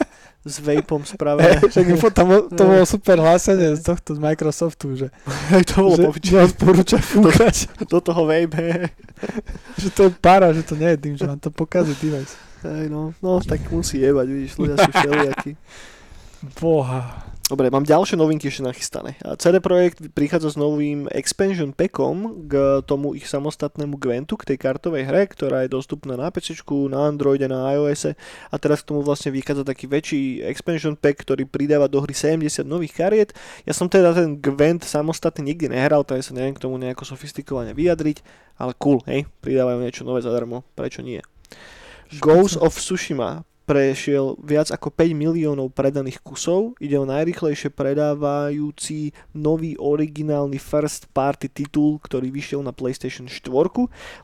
s vapom spravené. Však tam, to bolo super hlásenie z tohto, z Microsoftu, že, to bolo že neodporúča fúkať. Do toho vape. že to je para, že to nie je dym, že vám to pokazí device. Hej, no, no, tak musí jebať, vidíš, ľudia sú všelijakí. Boha. Dobre, mám ďalšie novinky ešte nachystané. CD Projekt prichádza s novým expansion packom k tomu ich samostatnému Gwentu, k tej kartovej hre, ktorá je dostupná na PC, na Androide, na iOS a teraz k tomu vlastne vychádza taký väčší expansion pack, ktorý pridáva do hry 70 nových kariet. Ja som teda ten Gwent samostatný nikdy nehral, takže sa neviem k tomu nejako sofistikovane vyjadriť, ale cool, hej, pridávajú niečo nové zadarmo, prečo nie? Ghost of Tsushima prešiel viac ako 5 miliónov predaných kusov. Ide o najrychlejšie predávajúci nový originálny first party titul, ktorý vyšiel na PlayStation 4.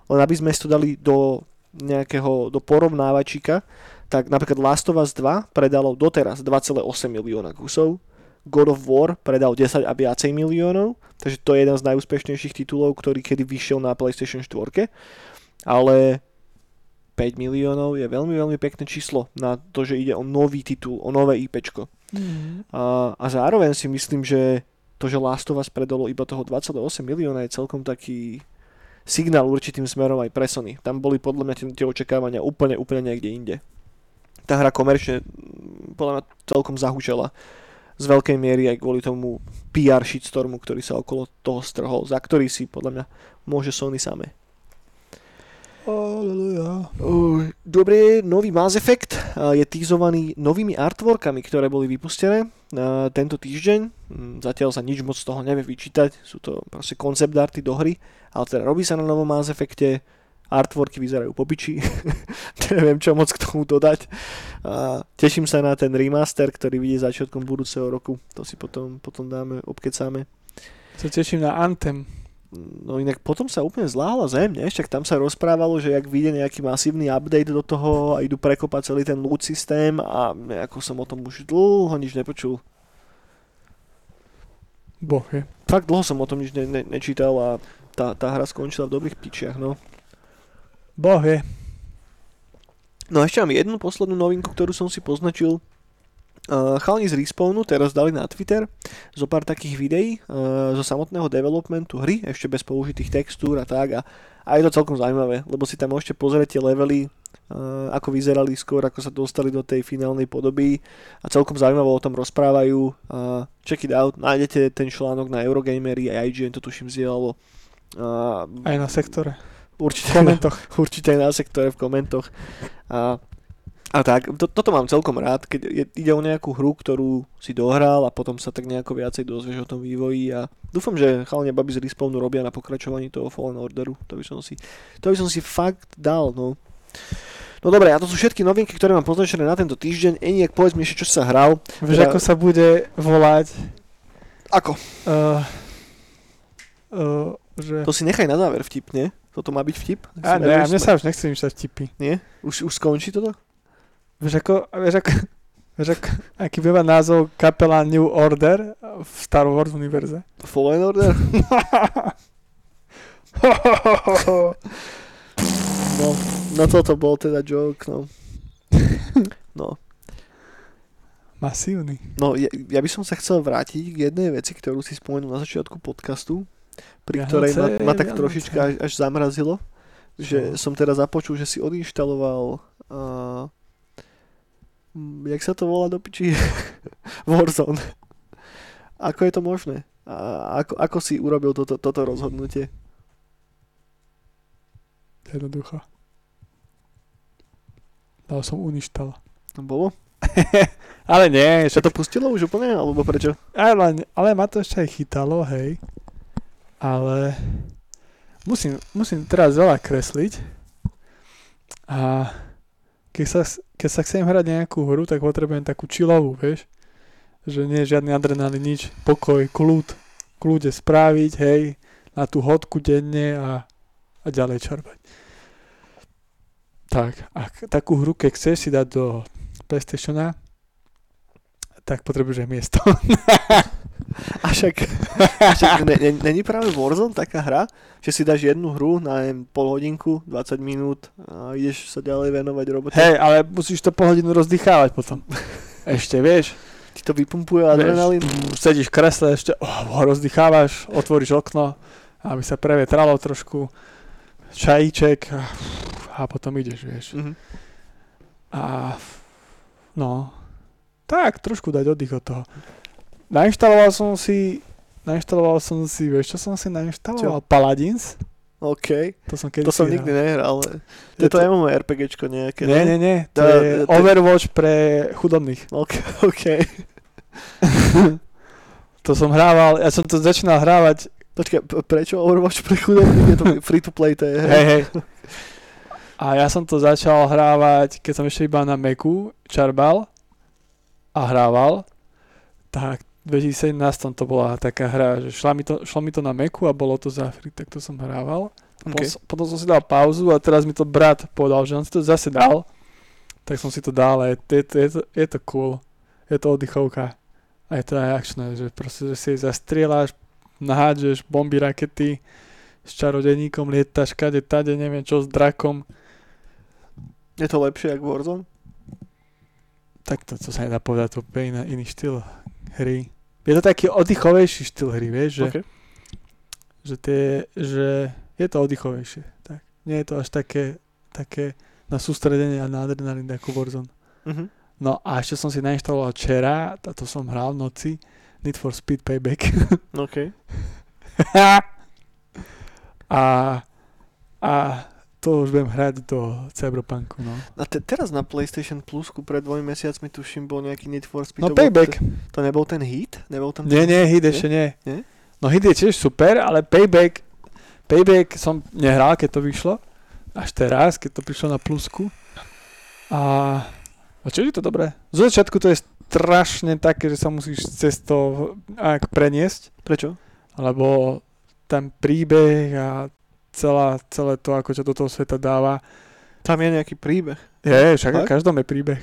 Len aby sme to dali do nejakého do porovnávačika, tak napríklad Last of Us 2 predalo doteraz 2,8 milióna kusov, God of War predal 10 a viacej miliónov, takže to je jeden z najúspešnejších titulov, ktorý kedy vyšiel na PlayStation 4. Ale 5 miliónov je veľmi, veľmi pekné číslo na to, že ide o nový titul, o nové IPčko. Mm. A, a zároveň si myslím, že to, že Last of Us predalo iba toho 2,8 milióna je celkom taký signál určitým smerom aj pre Sony. Tam boli podľa mňa tie, tie očakávania úplne, úplne niekde inde. Tá hra komerčne mm, podľa mňa celkom zahučala z veľkej miery aj kvôli tomu PR shitstormu, ktorý sa okolo toho strhol, za ktorý si podľa mňa môže Sony same. Aleluja. Dobre, nový Mass Effect je týzovaný novými artworkami, ktoré boli vypustené tento týždeň. Mm, Zatiaľ sa nič moc z toho nevie vyčítať, sú to proste koncept arty do hry, ale teda robí sa na novom Mass Effecte, artworky vyzerajú po piči, neviem čo moc k tomu dodať. Uh, teším sa na ten remaster, ktorý vyjde začiatkom budúceho roku, to si potom, potom dáme, obkecáme. Sa teším na Anthem. No inak potom sa úplne zláhla zem, nie? Však tam sa rozprávalo, že ak vyjde nejaký masívny update do toho a idú prekopať celý ten loot systém a ako som o tom už dlho nič nepočul. Boh je. Fakt dlho som o tom nič ne, ne, nečítal a tá, tá hra skončila v dobrých pičiach, no. Boh je. No a ešte mám jednu poslednú novinku, ktorú som si poznačil. Uh, chalani z Respawnu teraz dali na Twitter zo pár takých videí uh, zo samotného developmentu hry, ešte bez použitých textúr a tak a, a je to celkom zaujímavé, lebo si tam môžete pozrieť tie levely, uh, ako vyzerali skôr, ako sa dostali do tej finálnej podoby a celkom zaujímavé o tom rozprávajú. Check it out, nájdete ten článok na Eurogamery a IGN to tuším zdieľalo. Aj na sektore. určite, V komentoch. určite aj na sektore v komentoch. A, a tak, to, toto mám celkom rád, keď je, ide o nejakú hru, ktorú si dohral a potom sa tak nejako viacej dozvieš o tom vývoji a dúfam, že chalne baby z Respawnu robia na pokračovaní toho Fallen Orderu. To by som si, to by som si fakt dal, no. No dobre, a to sú všetky novinky, ktoré mám poznačené na tento týždeň. Eniak, povedz mi ešte, čo sa hral. Vieš, Teda- ako sa bude volať? Ako? Uh, uh, že... To si nechaj na záver vtip, nie? Toto má byť vtip? A ne, a nervózny? mne sa už nechce myšľať vtipy. Nie? Už, už skončí toto? Vieš ako, vieš ako, vieš ako, aký by mal názov kapela New Order v Star Wars univerze? Fallen Order? No, no toto bol teda joke, no. No, Masívny. no ja, ja by som sa chcel vrátiť k jednej veci, ktorú si spomenul na začiatku podcastu, pri Vianoce, ktorej ma, ma tak Vianoce. trošička až, až zamrazilo, že som teda započul, že si odinštaloval uh, jak sa to volá do piči? Warzone. Ako je to možné? A ako, ako si urobil toto, toto rozhodnutie? Jednoducho. Dal som uništal. To bolo? Ale nie, Sa však, to pustilo už úplne, alebo prečo? ale, ale ma to ešte aj chytalo, hej. Ale musím, musím teraz veľa kresliť. A keď sa, keď sa chcem hrať nejakú hru, tak potrebujem takú chillovú, vieš. Že nie je žiadny adrenalín, nič. Pokoj, kľud. Kľude správiť, hej. Na tú hodku denne a, a ďalej čarbať. Tak, a takú hru, keď chceš si dať do Playstationa, tak potrebuješ miesto. A však, a však ne, ne, není práve Warzone taká hra, že si dáš jednu hru na neviem, pol hodinku, 20 minút a ideš sa ďalej venovať robote. Hej, ale musíš to pol hodinu rozdýchávať potom. Ešte, vieš, Ti to vypumpuje adrenalín. Vieš, sedíš v kresle, ešte oh, rozdýchávaš, otvoríš okno, aby sa previetralo trošku, čajíček a, a potom ideš, vieš. Mhm. A no, tak, trošku dať oddych od toho. Nainštaloval som si, nainštaloval som si, vieš čo som si nainštaloval? Paladins. OK, To som to som nikdy hral. nehral, ale Je to to- MMORPGčko nejaké, Nie, nie, nie, to To- je to- Overwatch pre chudobných. OK, OK. To som hrával, ja som to začínal hrávať, Počkaj, prečo Overwatch pre chudobných? Je to free to play, to je hra. hej, hej. A ja som to začal hrávať, keď som ešte iba na Macu čarbal a hrával, tak 2017 to bola taká hra, že šla mi to, šlo mi to na Macu a bolo to za free, tak to som hrával. Potom, OK. som, potom som si dal pauzu a teraz mi to brat povedal, že on si to zase dal, tak som si to dal a je, je, to, je, to, je to cool. Je to oddychovka. A je to aj akčné, že proste, že si zastrieľaš, nahádžeš bomby, rakety, s čarodejníkom lietaš kade, tade, neviem čo, s drakom. Je to lepšie ako Warzone? Tak to, to sa nedá povedať, to je iný, iný štýl hry. Je to taký oddychovejší štýl hry, vieš, že, OK. že, tie, že je to oddychovejšie. Tak. Nie je to až také, také na sústredenie a na adrenalín ako Warzone. Mhm. No a ešte som si nainštaloval včera, a to som hral v noci, Need for Speed Payback. OK. a, a to už budem hrať do Cyberpunku, no. A te, teraz na PlayStation Plusku pred dvomi mesiacmi tuším bol nejaký Need for Speed. No To bol Payback. t- To nebol ten hit? Nebol tam Nie, ten... nie, hit ešte nie. Nie? No hit je tiež super, ale Payback, Payback som nehral, keď to vyšlo. Až teraz, keď to prišlo na plusku. A, a čo je to dobré? Z začiatku to je strašne také, že sa musíš cez to ak preniesť, Prečo? lebo ten príbeh a celá, celé to, ako ťa do toho sveta dáva, Tam je nejaký príbeh. je, však v každom je príbeh.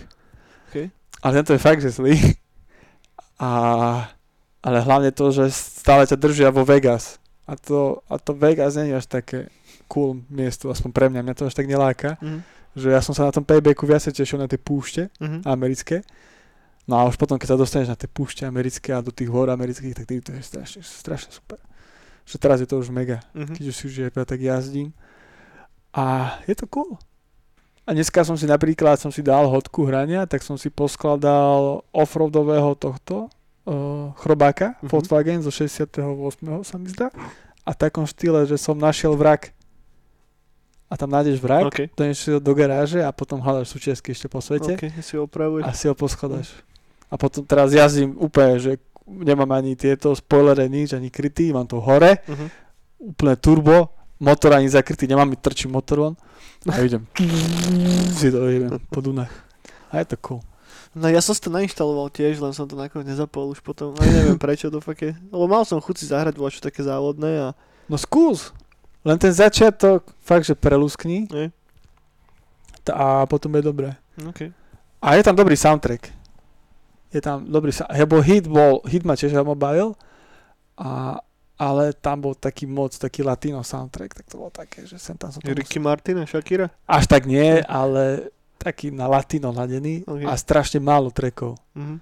OK. Ale tento je fakt, že zlý. A, ale hlavne to, že stále ťa držia vo Vegas. A to, a to Vegas nie je až také cool miesto, aspoň pre mňa. Mňa to až tak neláka. Mhm. Že ja som sa na tom paybacku viacej tešil na tie púšte Mhm. americké. No a už potom, keď sa dostaneš na tie púšte americké a do tých hor amerických, tak to je strašne, strašne super. Že teraz je to už mega Mhm. keď už si už tak jazdím. A je to cool. A dneska som si napríklad, som si dal hodku hrania, tak som si poskladal offroadového tohto uh, chrobáka Mhm. Volkswagen zo 68. sa mi zdá. A v takom štýle, že som našiel vrak. A tam nájdeš vrak, OK. donesieš si ho do garáže a potom hľadaš súčiastky ešte po svete OK, si ho opravuješ. a si ho poskladaš. A potom teraz jazdím úplne, že nemám ani tieto spoilery, nič, ani krytý, mám to hore, Mhm. úplne turbo, motor ani zakrytý, nemám mi trčí motor von a idem si to idem po Dunách. A je to cool. No ja som si to nainštaloval tiež, len som to nakoniec nezapol už potom. Ani neviem prečo to fakt je. Lebo mal som chuť si zahrať voľačo také závodné a... No skús. Len ten začiatok, fakt, že preluskni t- a potom je dobré. OK. A je tam dobrý soundtrack. Je tam dobrý soundtrack. Lebo hit bol, hit ma tiež bavil, a, ale tam bol taký moc, taký latino soundtrack, tak to bolo také, že sem tam som to Ricky Martin a Shakira? Až tak nie, ale taký na latino ladený Ok. a strašne málo trackov Mhm.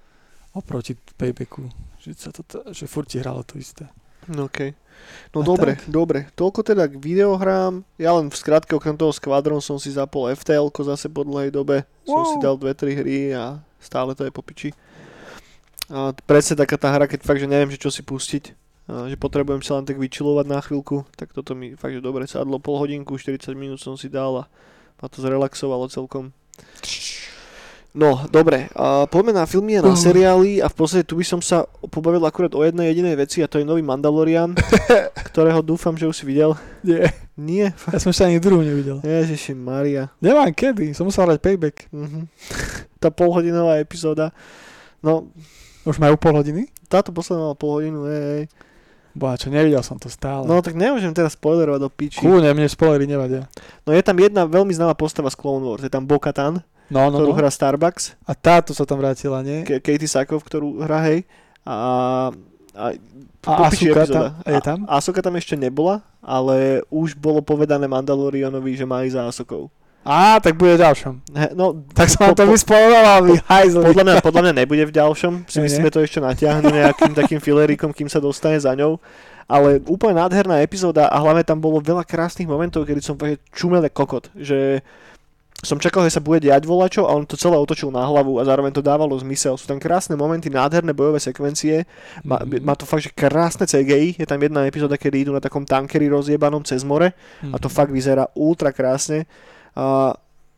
oproti Paybacku. Že, sa to, že furt ti hralo to isté. No OK. No A dobre, tak. dobre. Toľko teda k videohrám. Ja len v skratke okrem toho Squadron som si zapol FTL zase po dlhej dobe. Som Wow. si dal dve, tri hry a stále to je po piči. A presne taká tá hra, keď fakt, že neviem, že čo si pustiť. A že potrebujem sa len tak vyčilovať na chvíľku, tak toto mi fakt, že dobre sadlo. Pol hodinku, 40 minút som si dal a ma to zrelaxovalo celkom. No, dobre, a poďme na filmy a na seriály a v podstate tu by som sa pobavil akurát o jednej jedinej veci a to je nový Mandalorian, ktorého dúfam, že už si videl. Nie, Nie, ja som ešte ani druhú nevidel. Ježiši Maria. Nemám kedy, som musel hrať Payback. Mhm. Tá polhodinová epizóda. No, Už majú pol hodiny? táto posledná mala pol hodinu, hej. Boha, čo nevidel som to stále. No tak nemôžem teraz spoilerovať do piči. Kúne, mne spoilery nevadia. No je tam jedna veľmi známa postava z Clone Wars, je tam Bo-Katan, No, no, ktorú no. hrá Starbucks, A táto sa tam vrátila, nie? K- Katie Sakov, ktorú hrá, hej. A, a, A Asuka tam- je tam? A, Asuka tam ešte nebola, ale už bolo povedané Mandalorianovi, že má ísť za Asukou. Á, tak bude v ďalšom. He, no, Tak som vám to po- vyspoiloval, vy hajzli. podľa mňa, podľa mňa nebude v ďalšom. Si myslíme, to ešte natiahnu nejakým takým filerikom, kým sa dostane za ňou. Ale úplne nádherná epizóda a hlavne tam bolo veľa krásnych momentov, kedy som fakt čumel jak kokot. Že som čakal, že sa bude diať volačo a on to celé otočil na hlavu a zároveň to dávalo zmysel. Sú tam krásne momenty, nádherné bojové sekvencie. Má, Mhm. má to fakt, že krásne CGI. Je tam jedna epizóda, kedy idú na takom tankeri rozjebanom cez more a to Mhm. fakt vyzerá ultra krásne. A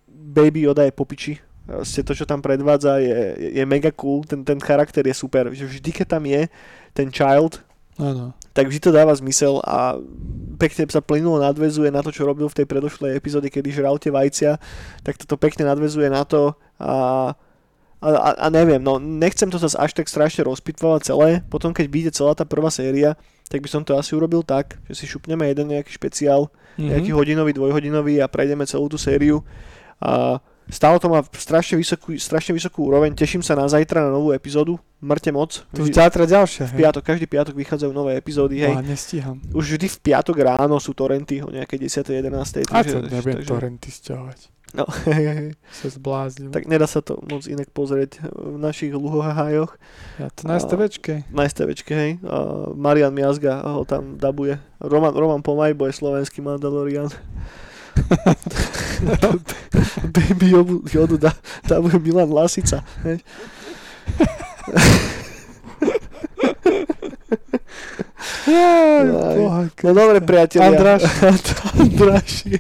Baby Yoda je popiči. Proste to, čo tam predvádza, je, je, mega cool. Ten, ten charakter je super. Vždy, keď tam je ten child, Áno. tak vždy to dáva zmysel a pekne sa plynulo nadvezuje na to, čo robil v tej predošlej epizóde, kedy žral tie vajcia, tak toto pekne nadvezuje na to a, a, a, a neviem, no nechcem to zase až tak strašne rozpitvovať celé, potom keď vyjde celá tá prvá séria, tak by som to asi urobil tak, že si šupneme jeden nejaký špeciál, Mhm. nejaký hodinový, dvojhodinový a prejdeme celú tú sériu a Stále to má strašne vysokú, strašne vysokú úroveň, teším sa na zajtra na novú epizódu, mŕte moc. Tu už zajtra ďalšie. v piatok, každý piatok vychádzajú nové epizódy, hej. Boha, nestíham. Už vždy v piatok ráno sú torrenty o nejaké 10. 11. A to nebudem takže, torrenty sťahovať. No. Sa zbláznil. tak nedá sa to moc inak pozrieť v našich luhohajoch. Ja to na STVčke. Na STVčke, hej. A Marian Miazga ho tam dabuje. Roman, Roman Pomajbo je slovenský Mandalorian. Baby Yodu da, dabuje Milan Lasica. Hej. Jaj, No dobre, priatelia. Andráš. Andráši.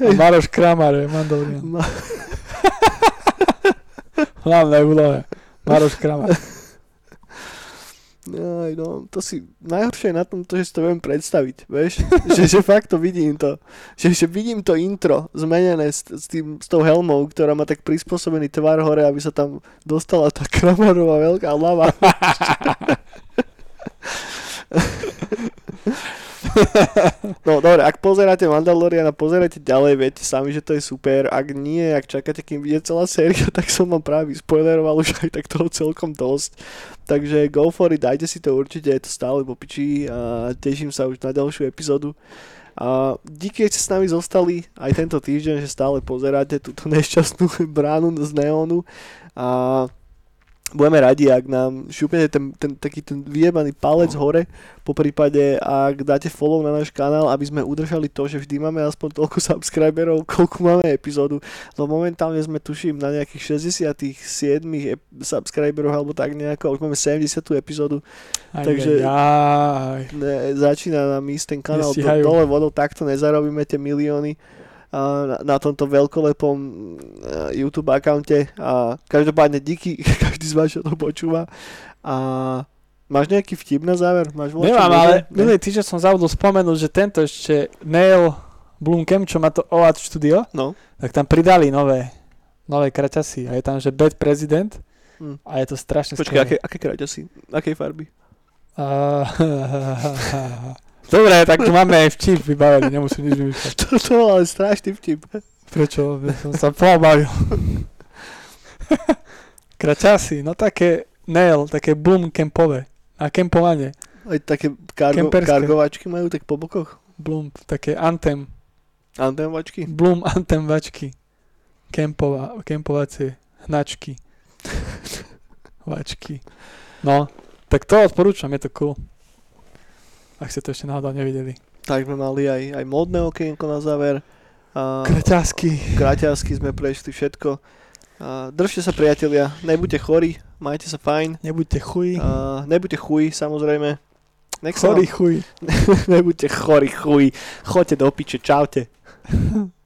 A Maroš Kramar je Mandalorian. Ma- Hlavné úlohe. Maroš Kramar. Aj, no, to si najhoršie na tom to, že si to viem predstaviť, vieš, že, že fakt to vidím to, že, že vidím to intro zmenené s, s, tým, s tou helmou, ktorá má tak prispôsobený tvar hore, aby sa tam dostala tá kramarová veľká hlava. No dobre, ak pozeráte Mandaloriana, pozerajte ďalej, viete sami, že to je super. Ak nie, ak čakáte, kým vyjde celá séria, tak som vám práve spoileroval už aj tak toho celkom dosť. Takže go for it, dajte si to určite, je to stále po piči a teším sa už na ďalšiu epizódu. A díky, že ste s nami zostali aj tento týždeň, že stále pozeráte túto nešťastnú bránu z neónu. A budeme radi, ak nám šupnete ten, ten, taký ten vyjebaný palec hore, po prípade ak dáte follow na náš kanál, aby sme udržali to, že vždy máme aspoň toľko subscriberov, koľko máme epizódu, lebo momentálne sme tuším na nejakých 67 ep- subscriberov alebo tak nejako, už máme 70 epizódu, Aj, Takže- aj, aj. ne, začína nám ísť ten kanál do, dole vodou, takto nezarobíme tie milióny na, na tomto veľkolepom e, YouTube akaunte a každopádne díky, každý z vás, čo to počúva a máš nejaký vtip na záver? Máš voľačo Nemám, ale Ne? minulý týždeň som zabudol spomenúť, že tento ešte Neil Blumkem, čo má to OAT Studio, No. tak tam pridali nové, nové kraťasy a je tam, že Bad President Hm. a je to strašne Počkaj, aké, aké kraťasy? Akej farby? A... Dobre, tak tu máme aj vtip vybavený, nemusím nič vymýšľať. To, to bol ale strašný vtip. Prečo? Ja som sa pobavil. Kraťasy, no také nail, také boom kempové. A kempovanie. Aj také kargo, Kemperské. kargovačky majú tak po bokoch. Bloom, také antem. Antémovačky. Bloom antem vačky. Kempova, kempovacie hnačky. Vačky. No, tak to odporúčam, je to cool. Ak ste to ešte náhodou nevideli. Tak sme mali aj, aj modné okienko na záver. A Kraťasky. kraťasky sme prešli všetko. Držte sa priatelia, nebuďte chorí, majte sa fajn. Nebuďte chuj. A nebuďte chuj, samozrejme. Nech Chorý vám, chuj. nebuďte chorí chuj. Choďte do piče, čaute.